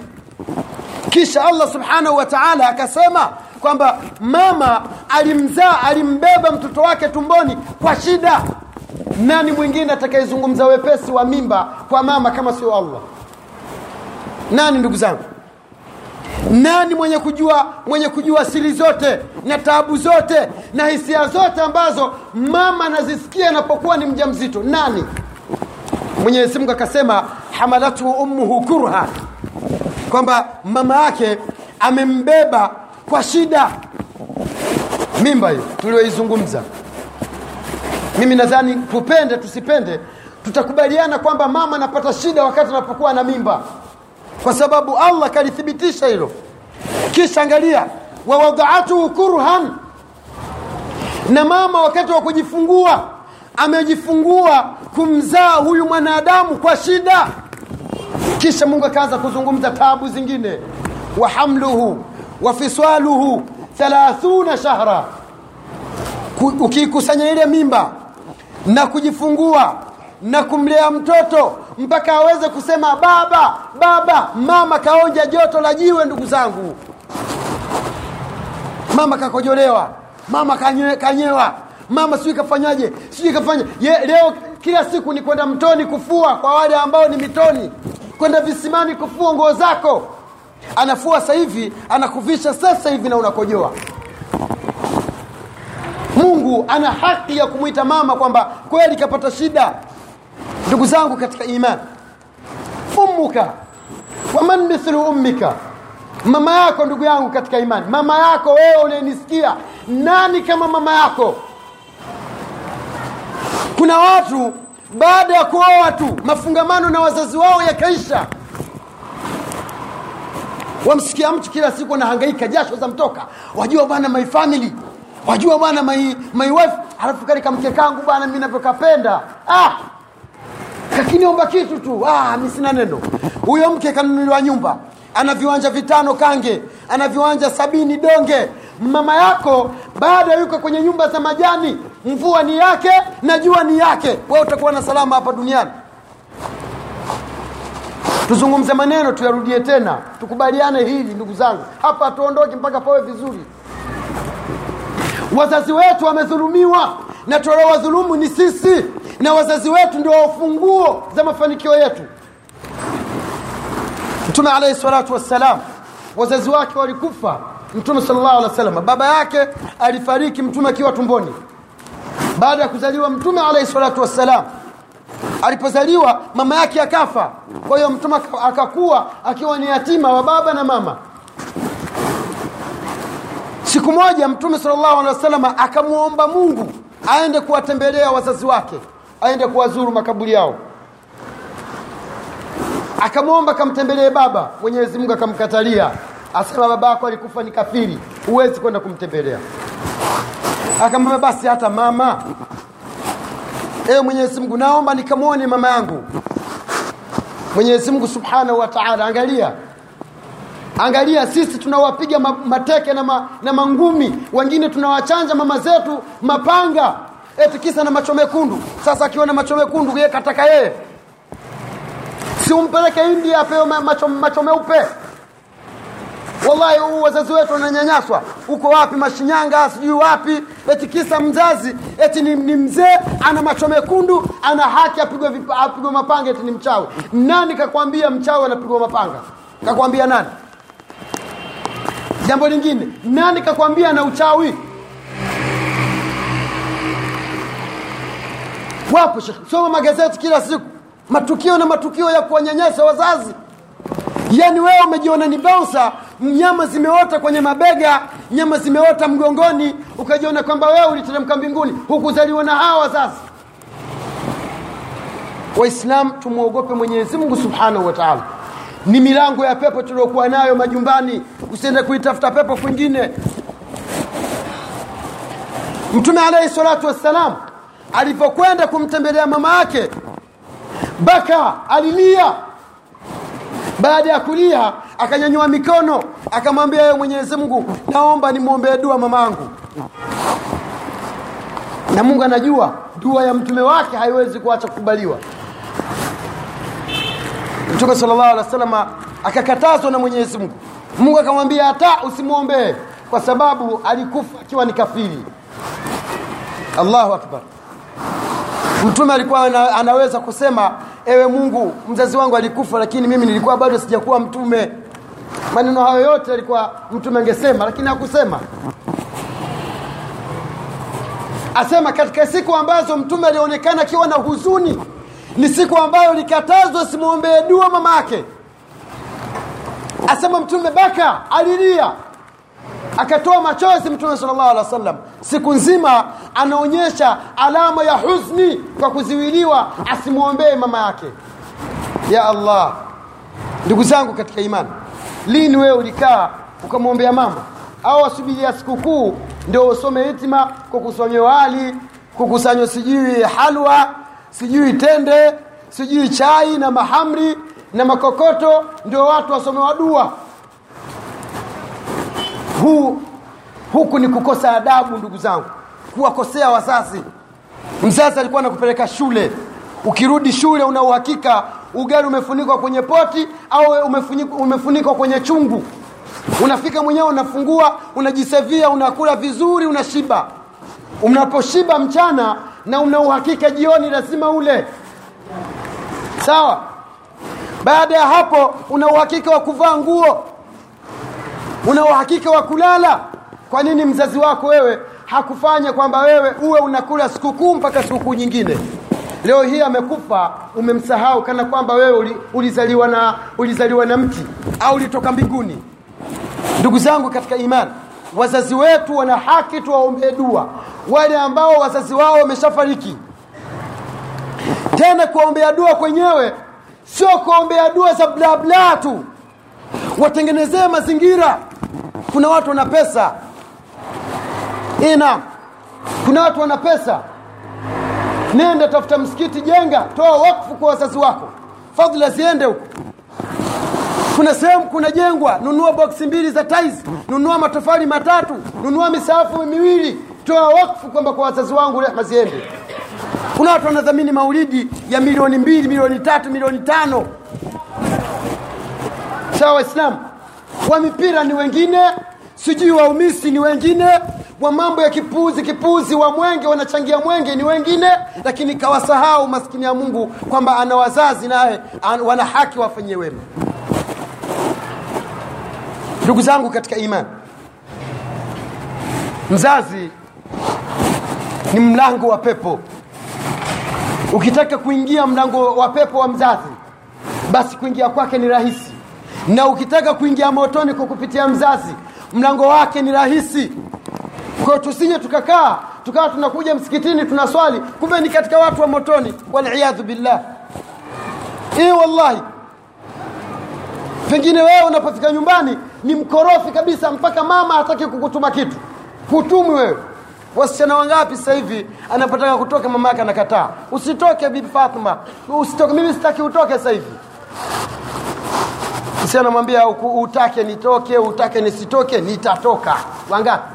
Kisha allah subhanahu wa taala akasema kwamba mama alimzaa alimbeba mtoto wake tumboni kwa shida. Nani mwingine atakayezungumza wepesi wa mimba kwa mama kama sio allah? Nani ndugu zangu? Nani mwenye kujua mwenye kujua siri zote na taabu zote na hisia zote ambazo mama anazisikia anapokuwa ni mjamzito? Nani mwenyezi mungu akasema hamalatu ummuhu kurha. Kwamba mama yake amembeba kwa shida. Mimba hiyo tulioizungumza. Mimi nadhani tupende tusipende tutakubaliana kwamba mama anapata shida wakati anapokuwa na mimba. Kwa sababu allah kalithibitisha hilo. Kisha angalia wawadhaatuhu kurhan. Na mama wakati wa kujifungua amejifungua kumzaa huyu mwanadamu kwa shida. Kisha mungu akaanza kuzungumza tabu zingine. Wa hamluhu wa fiswaluhu thalathuna shahra. Ukiikusanya ile mimba na kujifungua na kumlea mtoto mpaka aweze kusema baba baba mama kaonja joto la jiwe ndugu zangu. Mama kakojolewa mama kanye, kanyewa mama sijui kafanyaje sijui kafanya Ye, leo kila siku ni kwenda mtoni kufua kwa wale ambao ni mitoni kwenda visimani kufua nguo zako. Anafua sasa hivi anakuvisha sasa hivi na unakojoa. Mungu ana haki ya kumwita mama kwamba kweli kapata shida. Ndugu zangu katika imani ummuka waman mithlu ummika? Mama yako ndugu yangu katika imani mama yako wewe unayenisikia nani kama mama yako kuna watu baada ya kuoa tu mafungamano na wazazi wao yakaisha. Wamsikia mtu kila siku anahangaika jasho za mtoka. Wajua bwana my family. Wajua bwana my, my wife. Alafu kale kamke kangu bwana mi navyokapenda ah! Kakiniomba kitu tu. Ah mi sina neno. Huyo mke kanunuliwa nyumba ana viwanja vitano kange. Ana viwanja sabini donge. Mama yako baada yuko kwenye nyumba za majani. Mvua ni yake na jua ni yake. Wewe utakuwa na salama hapa duniani. Tuzungumze maneno tuyarudie tena. Tukubaliane hili ndugu zangu. Hapa hatuondoki mpaka pawe vizuri. Wazazi wetu wamedhulumiwa na tuliowadhulumu ni sisi. Na wazazi wetu ndio wafunguo za mafanikio yetu mtume alaihi salatu wassalam wazazi wake walikufa. Mtume sallallahu alih wasallam baba yake alifariki mtume akiwa tumboni. Baada ya kuzaliwa mtume alaihi salatu wassalam alipozaliwa mama yake akafa. Kwa hiyo mtume akakuwa akiwa ni yatima wa baba na mama. Siku moja mtume salllahu alehi wasallam akamwomba mungu aende kuwatembelea wazazi wake aende kuwazuru makaburi yao akamwomba kamtembelee baba mwenyezi mungu akamkatalia. Asema baba alikufa ni kafiri huwezi kwenda kumtembelea. Akamwambia basi hata mama. Ewe mwenyezi mungu naomba nikamwone mama yangu. Mwenyezi mungu subhanahu wa taala angalia. Angalia sisi tunawapiga mateke na, ma, na mangumi. Wengine tunawachanja mama zetu mapanga. Eti kisa na macho mekundu. Sasa akiwa na macho mekundu yeye kataka yeye si umpeleke india apewe macho, macho meupe. Wallahi huu wazazi wetu wananyanyaswa. Uko wapi mashinyanga sijui wapi? Eti kisa mzazi eti ni, ni mzee ana macho mekundu ana haki apigwe apigwe mapanga eti ni mchawi. Nani kakwambia mchawi anapigwa mapanga? Kakwambia nani? Jambo lingine nani kakwambia na uchawi? Wapo soma magazeti kila siku matukio na matukio ya kuwanyanyasa wazazi. Yaani wewe umejiona ni bausa nyama zimeota kwenye mabega nyama zimeota mgongoni ukajiona kwamba wewe uliteremka mbinguni hukuzaliwa na hawa wazazi. Waislam tumwogope mwenyezi mungu subhanahu wa taala. Ni milango ya pepo tuliokuwa nayo majumbani usiende kuitafuta pepo kwingine. Mtume alaihi salatu wassalam alipokwenda kumtembelea mama yake baka alilia. Baada ya kulia akanyanyua mikono akamwambia yeye mwenyezi mungu naomba nimwombee dua mamangu. Na mungu anajua dua ya mtume wake haiwezi kuacha kukubaliwa. Mtume salllahu alehi wa salama akakatazwa na mwenyezi mungu. Mungu akamwambia hata usimwombee. Kwa sababu alikufa akiwa ni kafiri. Allahu akbar mtume alikuwa ana, anaweza kusema ewe mungu mzazi wangu alikufa lakini mimi nilikuwa bado sijakuwa mtume. Maneno hayo yote alikuwa mtume angesema lakini hakusema. Asema katika siku ambazo mtume alionekana akiwa na huzuni ni siku ambayo likatazwa simwombee dua mama yake asema mtume baka alilia akatoa machozi mtume sallallahu alaihi wasallam. Siku nzima anaonyesha alama ya huzuni kwa kuziwiliwa asimwombee mama yake. Ya allah ndugu zangu katika imani lini wewe ulikaa ukamwombea mama au wasubiria sikukuu ndio usome hitima kukusanywa wali kukusanywa sijui halwa sijui tende sijui chai na mahamri na makokoto ndio watu wasomewa dua huu huku ni kukosa adabu ndugu zangu. Kuwakosea wazazi. Mzazi alikuwa anakupeleka shule. Ukirudi shule una uhakika ugali umefunikwa kwenye poti au umefunikwa, umefunikwa kwenye chungu. Unafika mwenyewe unafungua unajisevia unakula vizuri unashiba. Unaposhiba mchana na una uhakika jioni lazima ule. Sawa? Baada ya hapo una uhakika wa kuvaa nguo una uhakika wa kulala? Kwa nini mzazi wako wewe hakufanya kwamba wewe uwe unakula sikukuu mpaka sikukuu nyingine? Leo hii amekufa umemsahau kana kwamba wewe uli, ulizaliwa na ulizaliwa na mti au ulitoka mbinguni. Ndugu zangu katika imani wazazi wetu wana haki tuwaombee dua. Wale ambao wazazi wao wameshafariki. Tena kuwaombea dua kwenyewe sio kuombea dua za blabla tu. Watengenezee mazingira kuna watu wana pesa. Ina kuna watu wana pesa. Nenda tafuta msikiti jenga toa wakfu kwa wazazi wako. Fadhila ziende huko. Kuna sehemu kunajengwa nunua boksi mbili za tais nunua matofali matatu nunua misaafu miwili toa wakfu kwamba kwa wazazi wangu rehma ziende. Kuna watu wanadhamini maulidi ya milioni mbili milioni tatu milioni tano. Sawa waislamu wa mipira ni wengine sijui waumisi ni wengine wa mambo ya kipuzi kipuzi wa mwenge wanachangia mwenge ni wengine lakini kawasahau maskini ya mungu kwamba ana wazazi naye wana haki wafanyie wema. Ndugu zangu katika imani mzazi ni mlango wa pepo. Ukitaka kuingia mlango wa pepo wa mzazi basi kuingia kwake ni rahisi na ukitaka kuingia motoni kwa kupitia mzazi mlango wake ni rahisi. Kwa tusije tukakaa tukawa tunakuja msikitini tunaswali kumbe ni katika watu wa motoni. Waliyadhu billah. Hii wallahi pengine wewe unapofika nyumbani ni mkorofi kabisa mpaka mama hataki kukutuma kitu. Hutumi wewe. Wasichana wangapi sasa hivi anapotaka kutoka mama yake anakataa? Usitoke bibi Fatma usitoke mimi sitaki utoke sasa hivi si anamwambia utake nitoke utake nisitoke nitatoka. Wangapi?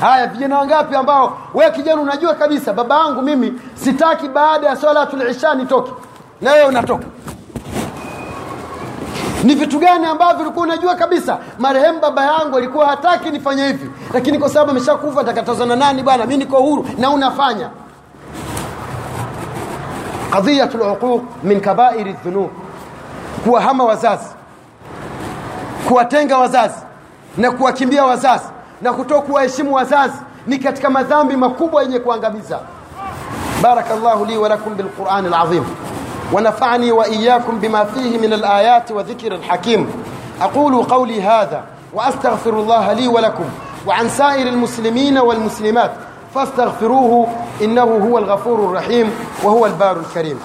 Haya vijana wangapi ambao we kijana unajua kabisa baba yangu mimi sitaki baada ya swalatul isha nitoke na wewe unatoka. Ni vitu gani ambavyo ulikuwa unajua kabisa? Marehemu baba yangu alikuwa hataki nifanye hivi lakini kwa sababu ameshakufa atakatazana nani bwana? Mi niko huru na unafanya. Qadhiyatu luquq min kabairi dhunub kuwahama wazazi kuwatenga wazazi na kuwakimbia wazazi na kutoa kuwaheshimu wazazi ni katika madhambi makubwa yenye kuangamiza barakallahu li wa lakum bilqurani alazim ونفعني وإياكم بما فيه من الآيات وذكر الحكيم أقول قولي هذا وأستغفر الله لي ولكم وعن سائر المسلمين والمسلمات فاستغفروه إنه هو الغفور الرحيم وهو البار الكريم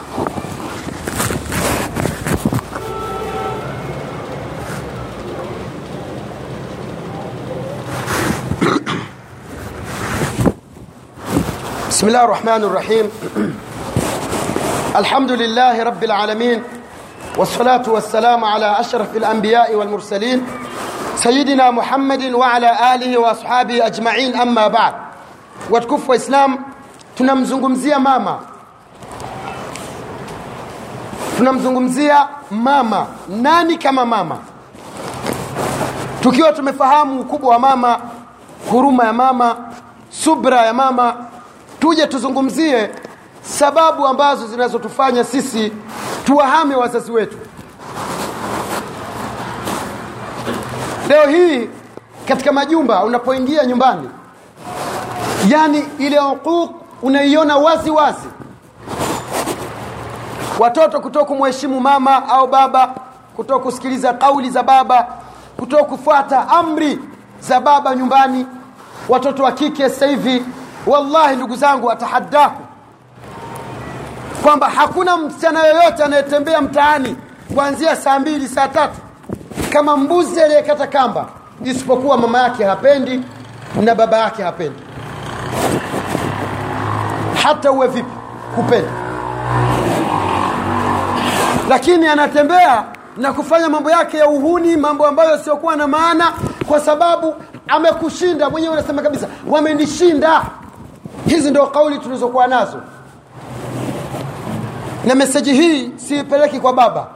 بسم الله الرحمن الرحيم الحمد لله رب العالمين والصلاة والسلام على أشرف الأنبياء والمرسلين سيدنا محمد وعلى آله وأصحابه أجمعين أما بعد وتكف إسلام tunamzungumzia mama. Tunamzungumzia mama. Nani kama mama? Tukiwa tumefahamu ukubwa wa mama huruma ya mama subra ya mama tuje tuzungumzie sababu ambazo zinazotufanya sisi tuwahame wazazi wetu. Leo hii katika majumba unapoingia nyumbani yani ile uquq unaiona wazi wazi. Watoto kutoka kumheshimu mama au baba kutoka kusikiliza kauli za baba kutoka kufuata amri za baba nyumbani. Watoto wa kike sasa hivi wallahi ndugu zangu atahaddaku kwamba hakuna msichana yoyote anayetembea mtaani kuanzia saa mbili saa tatu kama mbuzi aliyekata kamba isipokuwa mama yake hapendi na baba yake hapendi. Hata uwe vipi kupenda lakini anatembea na kufanya mambo yake ya uhuni mambo ambayo siokuwa na maana kwa sababu amekushinda. Mwenyewe unasema kabisa wamenishinda hizi ndio kauli tulizokuwa nazo. Na meseji hii siipeleki kwa baba.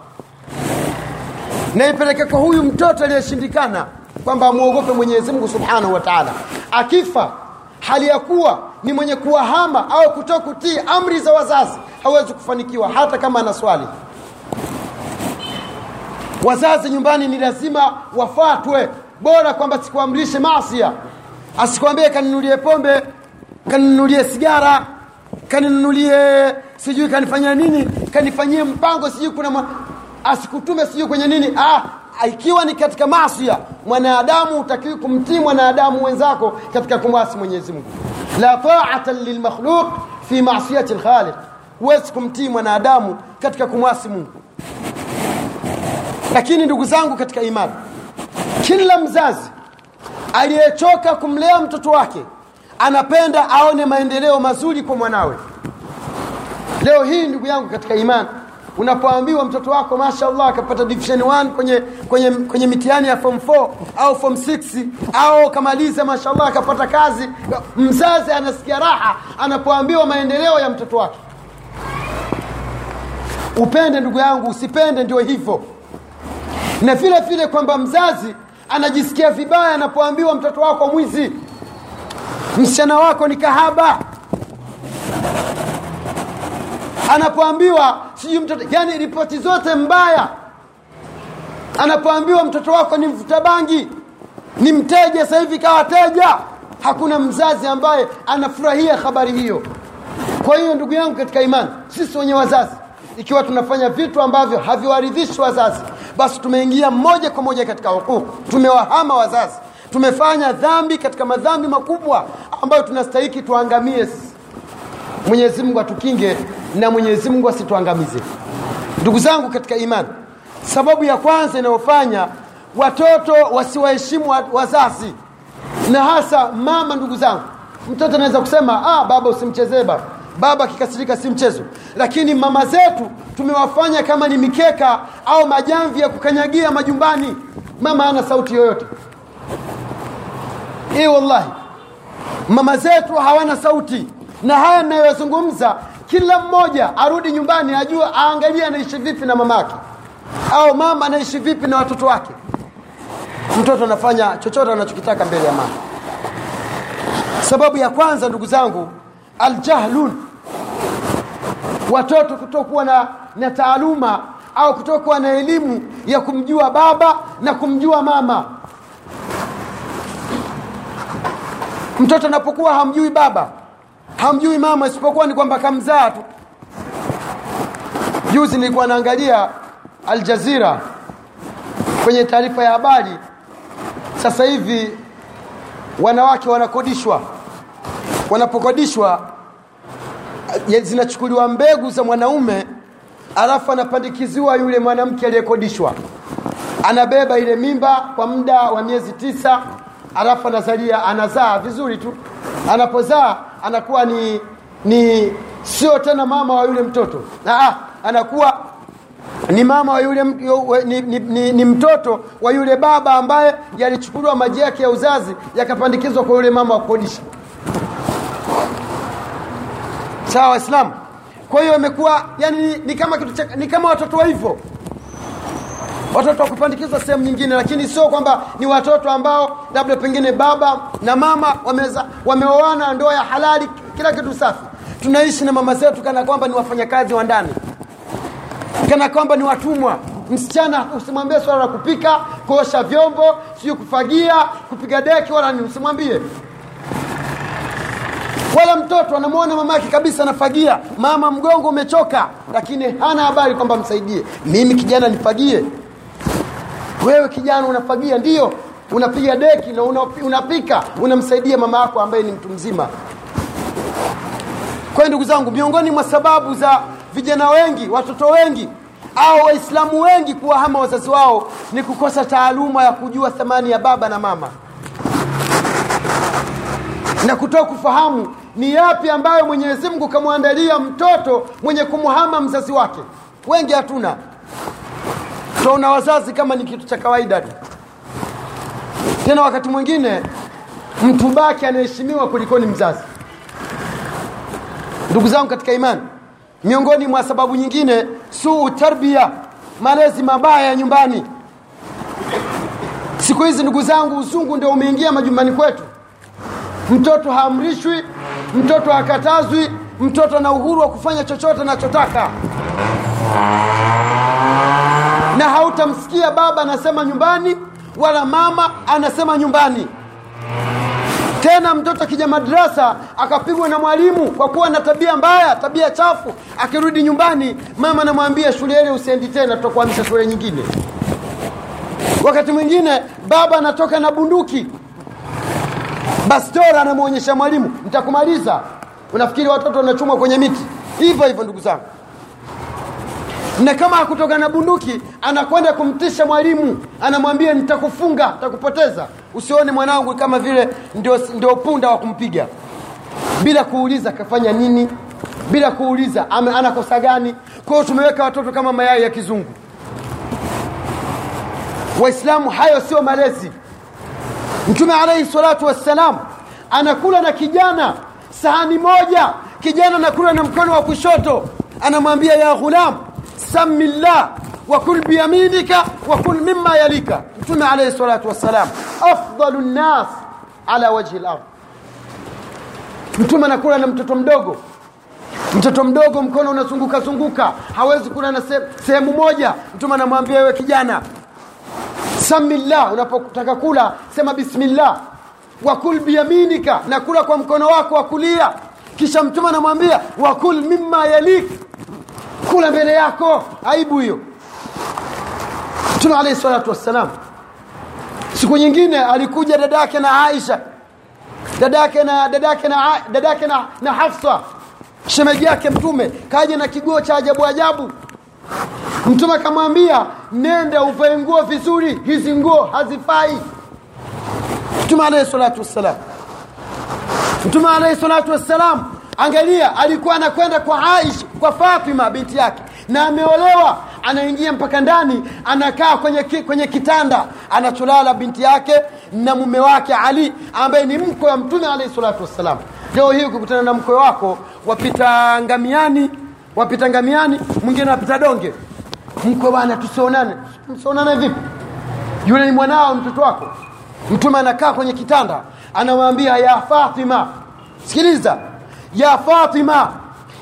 Naipeleke kwa huyu mtoto aliyeshindikana kwamba amwogope mwenyezi mungu subhanahu wa taala. Akifa hali ya kuwa ni mwenye kuwahama au kutoa kutii amri za wazazi hawezi kufanikiwa hata kama ana swali. Wazazi nyumbani ni lazima wafatwe. Bora kwamba sikuamrishe masia asikwambie kaninulie pombe kaninunulie sigara kaninunulie sijui kanifanyia nini kanifanyie mpango sijui kuna asikutume sijui kwenye nini. Ah, ikiwa ni katika masia mwanadamu utakiwi kumtii mwanadamu wenzako katika kumwasi mwenyezi mungu. La taata lilmakhluq fi masiyati lkhaliq huwezi kumtii mwanadamu katika kumwasi mungu. Lakini ndugu zangu katika imani kila mzazi aliyechoka kumlea mtoto wake anapenda aone maendeleo mazuri kwa mwanawe. Leo hii ndugu yangu katika imani unapoambiwa mtoto wako mashallah akapata division 1 kwenye, kwenye, kwenye mitihani ya form 4 au form 6 au kamaliza mashallah akapata kazi mzazi anasikia raha anapoambiwa maendeleo ya mtoto wake. Upende ndugu yangu usipende ndio hivyo. Na vile vile kwamba mzazi anajisikia vibaya anapoambiwa mtoto wako mwizi msichana wako ni kahaba. Anapoambiwa sijui mtoto yani ripoti zote mbaya. Anapoambiwa mtoto wako ni mvuta bangi ni mteja sasa hivi kawa teja hakuna mzazi ambaye anafurahia habari hiyo. Kwa hiyo ndugu yangu katika imani sisi wenye wazazi ikiwa tunafanya vitu ambavyo haviwaridhishi wazazi basi tumeingia moja kwa moja katika hukuku tumewahama wazazi. Tumefanya dhambi katika madhambi makubwa ambayo tunastahiki tuangamie mwenyezi mungu atukinge na mwenyezi mungu asituangamize. Ndugu zangu katika imani sababu ya kwanza inayofanya watoto wasiwaheshimu wazazi na hasa mama ndugu zangu mtoto anaweza kusema ah, baba usimchezee baba. Baba akikasirika si mchezo. Lakini mama zetu tumewafanya kama ni mikeka au majamvi ya kukanyagia majumbani. Mama hana sauti yoyote. E wallahi mama zetu hawana sauti. Na haya nayozungumza kila mmoja arudi nyumbani ajue aangalie anaishi vipi na mamake. Au mama anaishi vipi na watoto wake. Mtoto anafanya chochote anachokitaka mbele ya mama. Sababu ya kwanza ndugu zangu aljahlun. Watoto kutokuwa na, na taaluma au kutokuwa na elimu ya kumjua baba na kumjua mama mtoto anapokuwa hamjui baba hamjui mama isipokuwa ni kwamba kamzaa tu. Juzi nilikuwa naangalia aljazira kwenye taarifa ya habari. Sasa hivi wanawake wanakodishwa. Wanapokodishwa zinachukuliwa mbegu za mwanaume alafu anapandikiziwa yule mwanamke aliyekodishwa. Anabeba ile mimba kwa muda wa miezi tisa alafu anazalia anazaa vizuri tu. Anapozaa anakuwa ni ni sio tena mama wa yule mtoto. Aa, anakuwa ni mama wa yule ni, ni, ni, ni mtoto wa yule baba ambaye yalichukuliwa maji yake ya uzazi yakapandikizwa kwa yule mama wa kukodisha. Sawa waislamu? Kwa hiyo imekuwa yani ni, ni kama kitu ni kama watoto wa hivyo watoto wakupandikizwa sehemu nyingine lakini sio kwamba ni watoto ambao labda pengine baba na mama wameoana ndoa ya halali kila kitu safi. Tunaishi na mama zetu kana kwamba ni wafanyakazi wa ndani. Kana kwamba ni watumwa. Msichana usimwambie swala la kupika kuosha vyombo sijui kufagia kupiga deki wala ni usimwambie. Wala mtoto anamwona mama yake kabisa anafagia. Mama mgongo umechoka lakini hana habari kwamba msaidie. Mimi kijana nifagie wewe kijana unafagia ndio. Unapiga deki na unapika. Unamsaidia mama yako ambaye ni mtu mzima. Kwa ndugu zangu miongoni mwa sababu za vijana wengi watoto wengi au waislamu wengi kuwahama wazazi wao ni kukosa taaluma ya kujua thamani ya baba na mama. Na kutoa kufahamu ni yapi ambayo mwenyezi mungu kamwandalia mtoto mwenye kumhama mzazi wake. Wengi hatuna tunaona wazazi kama ni kitu cha kawaida tu. Tena wakati mwingine mtu baki anaheshimiwa kulikoni mzazi. Ndugu zangu katika imani miongoni mwa sababu nyingine suu tarbia malezi mabaya ya nyumbani. Siku hizi ndugu zangu uzungu ndio umeingia majumbani kwetu. Mtoto haamrishwi mtoto hakatazwi mtoto ana uhuru wa kufanya chochote anachotaka na hautamsikia baba anasema nyumbani wala mama anasema nyumbani. Tena mtoto akija madrasa akapigwa na mwalimu kwa kuwa na tabia mbaya tabia chafu akirudi nyumbani mama anamwambia shule ile usiendi tena tutakuhamisha shule nyingine. Wakati mwingine baba anatoka na bunduki. Bastora anamwonyesha mwalimu nitakumaliza. Unafikiri watoto wanachumwa kwenye miti? Hivyo hivyo ndugu zangu na kama hakutoka na bunduki anakwenda kumtisha mwalimu. Anamwambia nitakufunga nitakupoteza. Usione mwanangu kama vile ndio, ndio punda wa kumpiga. Bila kuuliza kafanya nini bila kuuliza anakosa gani. Kwa tumeweka watoto kama mayai ya kizungu. Waislamu hayo sio malezi. Mtume alaihi salatu wassalam anakula na kijana sahani moja. Kijana anakula na mkono wa kushoto. Anamwambia ya ghulam sami llah wakul biyaminika wakul mimma yalika. Mtume alayhi salatu wassalam afdalu nas ala wajhi lard mtume anakula na mtoto mdogo. Mtoto mdogo mkono unazunguka zunguka hawezi kula na sehemu moja. Mtume anamwambia wewe kijana samillah unapotaka kula sema bismillah. Wakul biyaminika na kula kwa mkono wako wa kulia. Kisha mtume anamwambia wakul mimma yalik kula mbele yako. Aibu hiyo. Mtume alayhi salatu wassalam. Siku nyingine alikuja dadake na aisha. Dadake na dadake na dadake na, na hafsa. Shemeji yake mtume kaja na kiguo cha ajabu ajabu. Mtume akamwambia nenda uvae nguo vizuri hizi nguo hazifai. Mtume alayhi salatu wassalam. Mtume alayhi salatu wassalam angalia alikuwa anakwenda kwa Aisha kwa Fatima binti yake na ameolewa. Anaingia mpaka ndani anakaa kwenye, kwenye kitanda anacholala binti yake na mume wake Ali ambaye ni mkwe wa mtume alayhi salatu wassalam. Leo hii ukikutana na mkwe wako wapita ngamiani wapita ngamiani mwingine wapita donge. Mkwe bwana tusionane. Msionane vipi? Yule ni mwanao mtoto wako. Mtume anakaa kwenye kitanda anamwambia ya Fatima sikiliza ya Fatima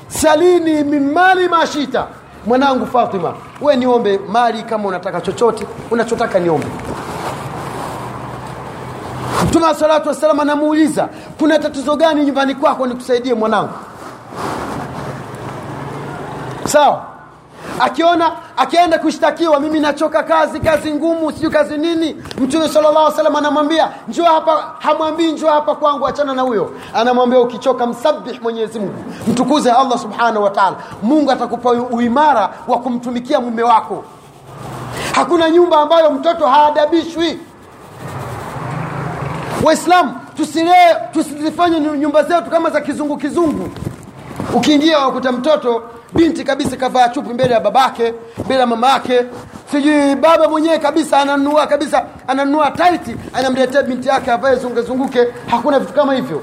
salini min mali mashita mwanangu Fatima we niombe mali kama unataka chochote unachotaka niombe. Mtume wa salatu wassalam anamuuliza kuna tatizo gani nyumbani kwako nikusaidie mwanangu? Sawa. Akiona akienda kushtakiwa mimi nachoka kazi kazi ngumu sijui kazi nini. Mtume sallallahu alaihi anamwambia njoo hapa. Hamwambii njoo hapa kwangu achana na huyo. Anamwambia ukichoka msabih mwenyezi Mungu. Mtukuze Allah subhanahu wataala Mungu atakupa uimara wa kumtumikia mume wako. Hakuna nyumba ambayo mtoto haadabishwi. Waislamu tusizifanye nyumba zetu kama za kizungu kizungu. Ukiingia wakuta mtoto binti kabisa kavaa chupi mbele ya babake mbele ya mama yake sijui baba mwenyewe kabisa ananunua kabisa ananunua taiti anamletea binti yake avae zungezunguke hakuna vitu kama hivyo.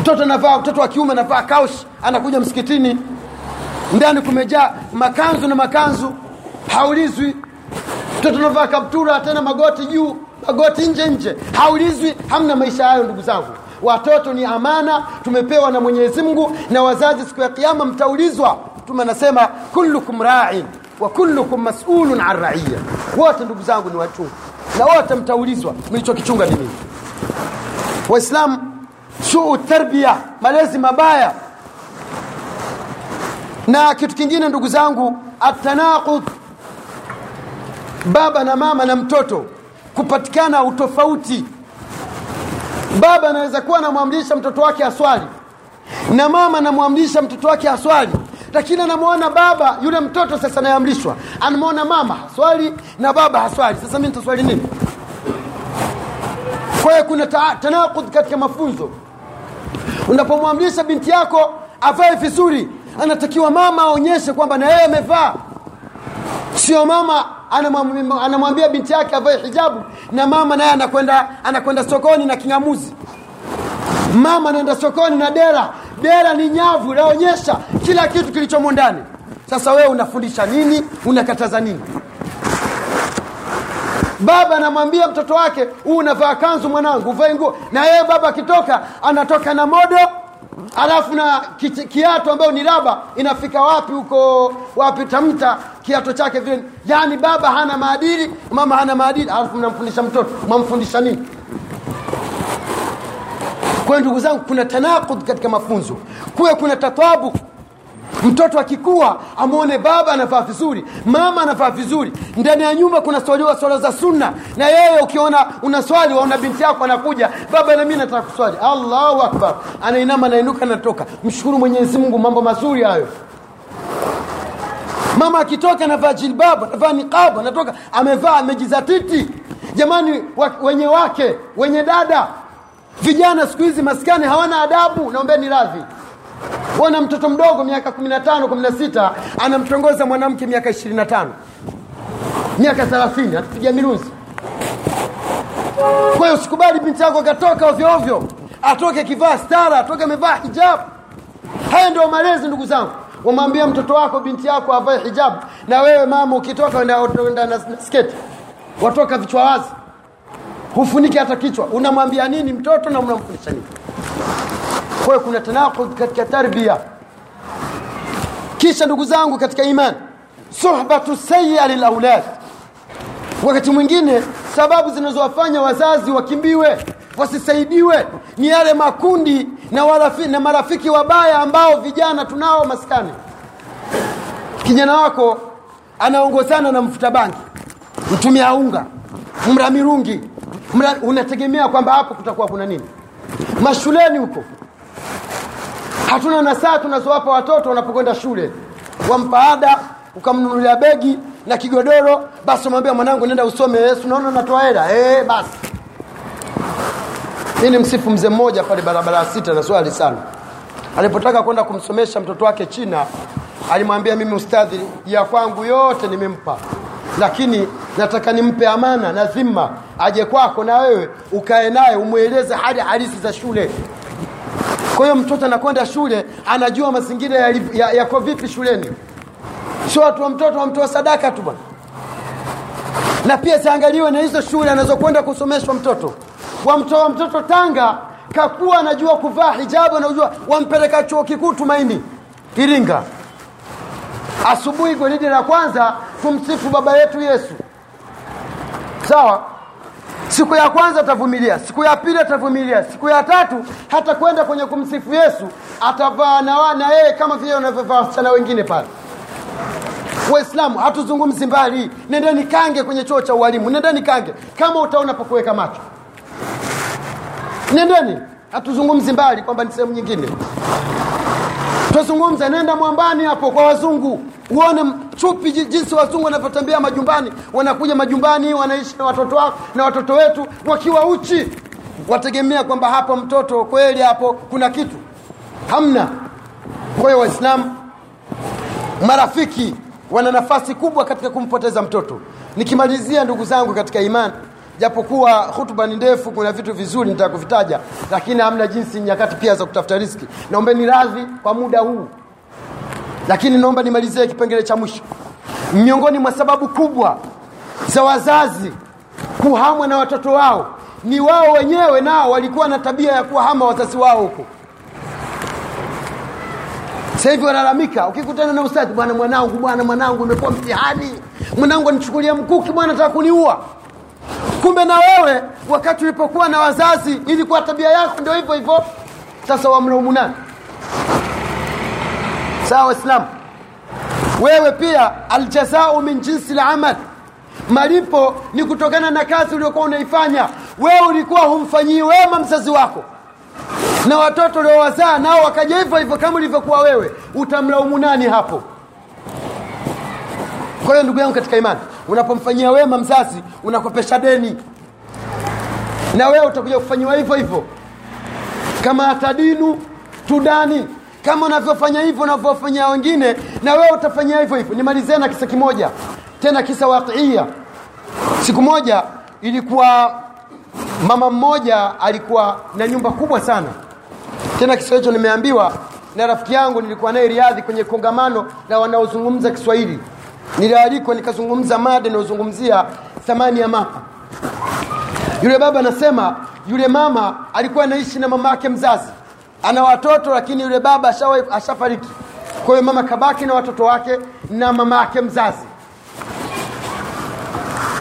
Mtoto anavaa mtoto wa kiume anavaa kaush anakuja msikitini. Ndani kumejaa makanzu na makanzu. Haulizwi. Mtoto anavaa kaptura tena magoti juu magoti nje nje. Haulizwi hamna maisha hayo ndugu zangu watoto ni amana tumepewa na Mwenyezi Mungu na wazazi siku ya kiyama mtaulizwa mtume anasema kullukum ra'in wa kullukum mas'ulun an ra'iya, wote ndugu zangu ni wachunga na wote mtaulizwa mlichokichunga ni nini? Waislamu suu tarbia malezi mabaya. Na kitu kingine ndugu zangu atanaqud baba na mama na mtoto kupatikana utofauti baba anaweza kuwa anamwamrisha mtoto wake aswali. Na mama anamwamrisha mtoto wake aswali. Lakini anamwona baba yule mtoto sasa anayeamrishwa. Anamwona mama haswali na baba haswali. Sasa mi nitaswali nini? Kwa hiyo kuna ta tanakud katika mafunzo. Unapomwamrisha binti yako avae vizuri. Anatakiwa mama aonyeshe kwamba na yeye amevaa sio mama anamwambia binti yake avae hijabu na mama naye anakwenda anakwenda sokoni na kingamuzi. Mama anaenda sokoni na dera. Dera ni nyavu inaonyesha kila kitu kilichomo ndani. Sasa wewe unafundisha nini? Unakataza nini? Baba anamwambia mtoto wake huu unavaa kanzu mwanangu uvae nguo. Na yeye baba akitoka anatoka na modo alafu na kiatu ambayo ni raba inafika wapi huko wapi tamta kiato chake vile. Yani baba hana maadili mama hana maadili. Alafu mnamfundisha mtoto. Mwamfundisha nini? Kwa ndugu zangu kuna tanakud katika mafunzo. Kuwe kuna tatwabu. Mtoto akikuwa amwone baba anavaa vizuri mama anavaa vizuri. Ndani ya nyumba kuna swaliwa swala za sunna. Na yeye ukiona una swali waona binti yako anakuja baba nami nataka kuswali. Allahu akbar. Anainama anainuka anatoka. Mshukuru mwenyezi mungu mambo mazuri hayo mama akitoka anavaa jilbabu anavaa niqabu anatoka amevaa amejizatiti jamani wa, wenye wake wenye dada. Vijana siku hizi maskani hawana adabu naombeni radhi. Wana mtoto mdogo miaka 15 16 anamtongoza mwanamke miaka 25 miaka 30 atupiga miruzi kwa hiyo sikubali binti yako akatoka ovyo ovyo atoke kivaa stara atoke amevaa hijabu haya ndio malezi ndugu zangu wamwambia mtoto wako binti yako avae hijabu na wewe mama ukitoka enda na sketi watoka vichwa wazi. Hufuniki hata kichwa. Unamwambia nini mtoto na unamfundisha nini? Kwa kuna tanakud katika tarbia kisha ndugu zangu katika iman suhbatu sayia lilaulad wakati mwingine sababu zinazowafanya wazazi wakimbiwe wasisaidiwe. Ni yale makundi na, warafi, na marafiki wabaya ambao vijana tunao maskani. Kijana wako anaongozana na mfuta bangi mtumia unga mramirungi mra, unategemea kwamba hapo kutakuwa kuna nini? Mashuleni huko. Hatuna nasaa tunazowapa watoto wanapokwenda shule. Wampa ada ukamnunulia begi na kigodoro basi umwambia mwanangu nenda usome yesu. Naona natoa hela. Eh basi mi ni msifu mzee mmoja pale barabara ya sita na swali sana. Alipotaka kwenda kumsomesha mtoto wake china alimwambia mimi ustadhi ya kwangu yote nimempa. Lakini nataka nimpe amana na dhima aje kwako na wewe ukae naye umweleze hali halisi za shule. Kwa hiyo mtoto anakwenda shule anajua mazingira yako ya, ya, vipi shuleni. Sio watu wa mtoto wamtoa sadaka tu bwana. Na pia ziangaliwe na hizo shule anazokwenda kusomeshwa mtoto wamtoa mtoto tanga kakuwa anajua kuvaa hijabu anajua wampeleka chuo kikuu tumaini iringa. Asubuhi gwaridi la kwanza tumsifu baba yetu yesu. Sawa? Siku ya kwanza atavumilia siku ya pili atavumilia siku ya tatu hata kwenda kwenye kumsifu yesu atavaa na yeye kama vile wanavyovaa wasichana wengine pale. Waislamu hatuzungumzi mbali. Nendeni kange kwenye chuo cha ualimu nendeni kange. Kama utaona pakuweka macho nendeni hatuzungumzi mbali kwamba ni sehemu nyingine. Twazungumza nenda mwambani hapo kwa wazungu uone chupi jinsi wazungu wanavyotembea majumbani. Wanakuja majumbani wanaishi na watoto wako na watoto wetu wakiwa uchi. Wategemea kwamba hapo mtoto kweli hapo kuna kitu. Hamna. Kwa hiyo waislamu marafiki wana nafasi kubwa katika kumpoteza mtoto. Nikimalizia ndugu zangu katika imani japokuwa hutuba ni ndefu kuna vitu vizuri nitaka kuvitaja lakini hamna jinsi nyakati pia za kutafuta riski. Naombeni radhi kwa muda huu. Lakini naomba nimalizie kipengele cha mwisho. Miongoni mwa sababu kubwa za wazazi kuhamwa na watoto wao ni wao wenyewe nao walikuwa na tabia ya kuwahama wazazi wao huko. Sasa hivi walalamika ukikutana na ustadhi bwana mwanangu bwana mwanangu imekuwa mtihani. Mwanangu anichukulia mkuki bwana nataka kuniua kumbe na wewe wakati ulipokuwa na wazazi ilikuwa tabia yako ndio hivyo hivyo. Sasa wamlaumu nani? Sawa waislamu. Wewe pia aljazau min jinsi lamal malipo ni kutokana na kazi uliokuwa unaifanya. Wewe ulikuwa humfanyii wema mzazi wako. Na watoto uliowazaa nao wakaja hivyo hivyo kama ulivyokuwa wewe. Utamlaumu nani hapo? Kwa hiyo ndugu yangu katika imani unapomfanyia wema mzazi unakopesha deni. Na wewe utakuja kufanyiwa hivyo hivyo. Kama atadinu tudani kama unavyofanya hivyo unavyofanyia wengine na wewe utafanyia hivyo hivyo. Nimalizie na kisa kimoja. Tena kisa waqiia siku moja ilikuwa mama mmoja alikuwa na nyumba kubwa sana. Tena kisa hicho nimeambiwa na rafiki yangu nilikuwa naye riadhi kwenye kongamano la wanaozungumza kiswahili nilialikwa nikazungumza mada inayozungumzia thamani ya mama. Yule baba anasema yule mama alikuwa anaishi na mama yake mzazi. Ana watoto lakini yule baba ashafariki. Kwa hiyo mama kabaki na watoto wake na mama yake mzazi.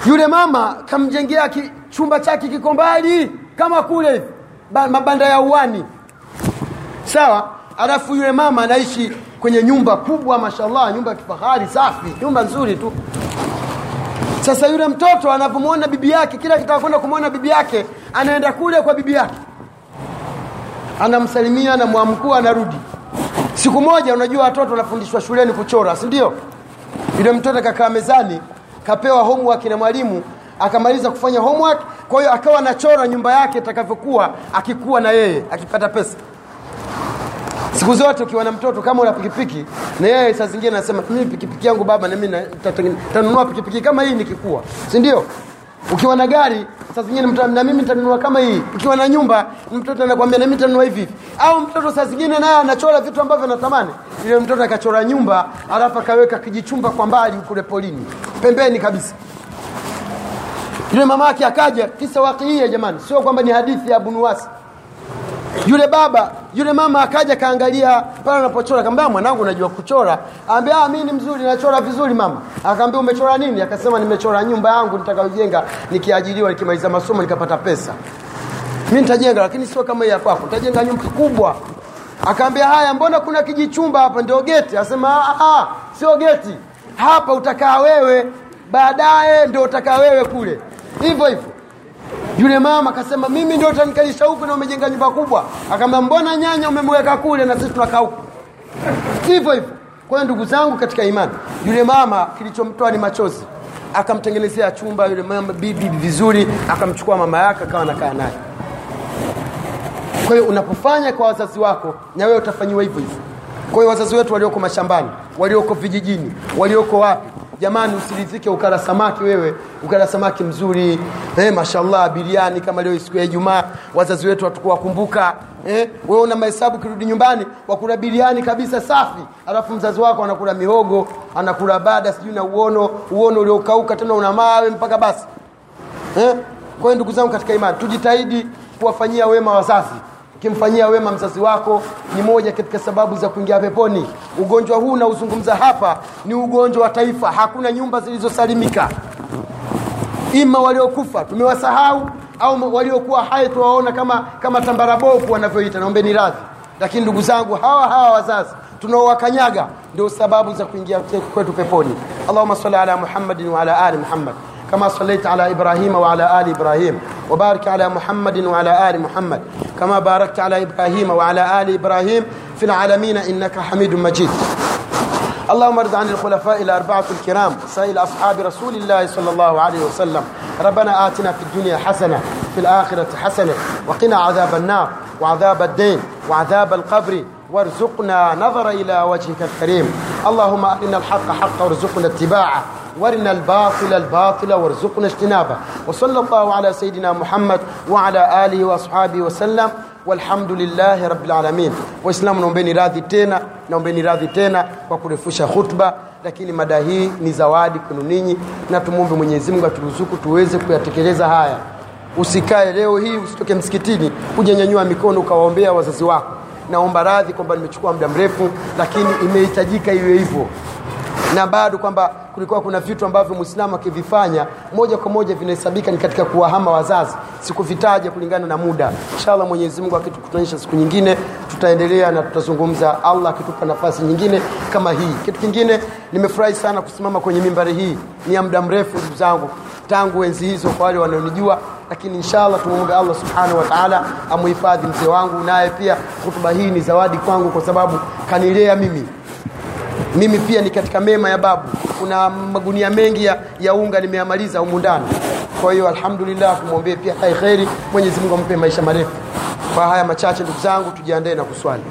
Yule mama kamjengea chumba chake kiko mbali kama kule ba, mabanda ya uwani sawa? Alafu yule mama anaishi kwenye nyumba kubwa mashallah nyumba ya kifahari safi nyumba nzuri tu. Sasa yule mtoto anapomwona bibi yake kila kitaka kwenda kumwona bibi yake anaenda kule kwa bibi yake. Anamsalimia anamwamkua anarudi. Siku moja unajua watoto wanafundishwa shuleni kuchora si ndio? Yule mtoto akakaa mezani kapewa homework na mwalimu akamaliza kufanya homework kwa hiyo akawa anachora nyumba yake itakavyokuwa akikuwa na yeye akipata pesa siku zote ukiwa na mtoto kama una pikipiki na yeye saa zingine anasema mimi pikipiki yangu baba na mimi nitanunua pikipiki kama hii nikikua. Si ndio? Ukiwa na gari saa zingine na mimi nitanunua kama hii. Ukiwa na nyumba mtoto anakuambia na mimi nitanunua hivi hivi. Au mtoto saa zingine naye anachora vitu ambavyo anatamani. Ile mtoto akachora nyumba alafu akaweka kijichumba kwa mbali kule polini. Pembeni kabisa. Yule mama yake akaja kisa wakiia jamani. Sio kwamba ni hadithi ya abunuwasi yule baba yule mama akaja kaangalia pale anapochora akamwambia mwanangu unajua kuchora. Aambia ah mimi ni mzuri nachora vizuri mama. Akamwambia umechora nini? Akasema nimechora nyumba yangu nitakayojenga nikiajiriwa nikimaliza masomo nikapata pesa. Mimi nitajenga lakini sio kama hii ya kwako nitajenga nyumba kubwa. Akaambia haya mbona kuna kijichumba hapa? Ndio geti. Asema ah, ah sio geti. Hapa utakaa wewe baadaye ndio utakaa wewe kule. Hivyo hivyo yule mama akasema mimi ndio utanikalisha huku na umejenga nyumba kubwa. Akamwambia mbona nyanya umemweka kule na sisi tunakaa huku? Hivyo hivyo. Kwa hiyo ndugu zangu katika imani yule mama kilichomtoa ni machozi. Akamtengenezea chumba yule mama bibi vizuri akamchukua mama yake akawa anakaa naye. Kwa hiyo unapofanya kwa wazazi wako na wewe utafanyiwa hivyo hivyo. Kwa hiyo wazazi wetu walioko mashambani walioko vijijini walioko wapi jamani usiridhike ukala samaki wewe ukala samaki mzuri. Eh, mashallah biriani kama leo siku ya ijumaa wazazi wetu hatukuwakumbuka eh, wewe una mahesabu kirudi nyumbani wakula biriani kabisa safi alafu mzazi wako anakula mihogo anakula bada sijui na uono uono uliokauka tena una mawe mpaka basi. Eh? kwa hiyo ndugu zangu katika imani tujitahidi kuwafanyia wema wazazi ukimfanyia wema mzazi wako ni moja katika sababu za kuingia peponi. Ugonjwa huu unaozungumza hapa ni ugonjwa wa taifa. Hakuna nyumba zilizosalimika. Ima waliokufa tumewasahau au waliokuwa hai tuwaona kama kama tambarabofu wanavyoita naombeni radhi. Lakini ndugu zangu hawa hawa wazazi tunaowakanyaga ndio sababu za kuingia kwetu peponi. Allahuma salli ala muhammadin waala ali muhammad كما صليت على إبراهيم وعلى آل إبراهيم وبارك على محمد وعلى آل محمد كما باركت على إبراهيم وعلى آل إبراهيم في العالمين إنك حميد مجيد. اللهم ارض عن الخلفاء الأربعة الكرام سائل أصحاب رسول الله صلى الله عليه وسلم. ربنا آتنا في الدنيا حسنة في الآخرة حسنة وقنا عذاب النار وعذاب الدين وعذاب القبر. وارزقنا نظر إلى وجهك الكريم. اللهم أرنا الحق حقا وارزقنا اتباعه. وارنا الباطل الباطل وارزقنا اجتنابه وصلى الله على سيدنا محمد وعلى آله وأصحابه وسلم والحمد lillahi rabbil alamin waislamu naombeni radhi tena naombeni radhi tena kwa kurefusha khutba lakini mada hii ni zawadi kwenu ninyi na tumwombe mwenyezi mungu aturuzuku tuweze kuyatekeleza haya usikae leo hii usitoke msikitini kujenyanyua mikono ukawaombea wazazi wako naomba radhi kwamba nimechukua muda mrefu lakini imehitajika iwe hivyo na bado kwamba kulikuwa kuna vitu ambavyo mwislamu akivifanya moja kwa moja vinahesabika ni katika kuwahama wazazi. Sikuvitaja kulingana na muda. Inshallah mwenyezi mungu akitukutanisha siku nyingine tutaendelea na tutazungumza. Allah akitupa nafasi nyingine kama hii. Kitu kingine nimefurahi sana kusimama kwenye mimbari hii. Ni ya muda mrefu ndugu zangu tangu enzi hizo kwa wale wanaonijua lakini inshallah tumwombe allah subhanahu wa taala amuhifadhi mzee wangu naye pia hutuba hii ni zawadi kwangu kwa sababu kanilea mimi mimi pia ni katika mema ya babu. Kuna magunia mengi ya, ya unga nimeyamaliza humu ndani. Kwa hiyo alhamdulillah tumwombee pia hai kheri. Mwenyezi mungu ampe maisha marefu. Kwa haya machache ndugu zangu tujiandae na kuswali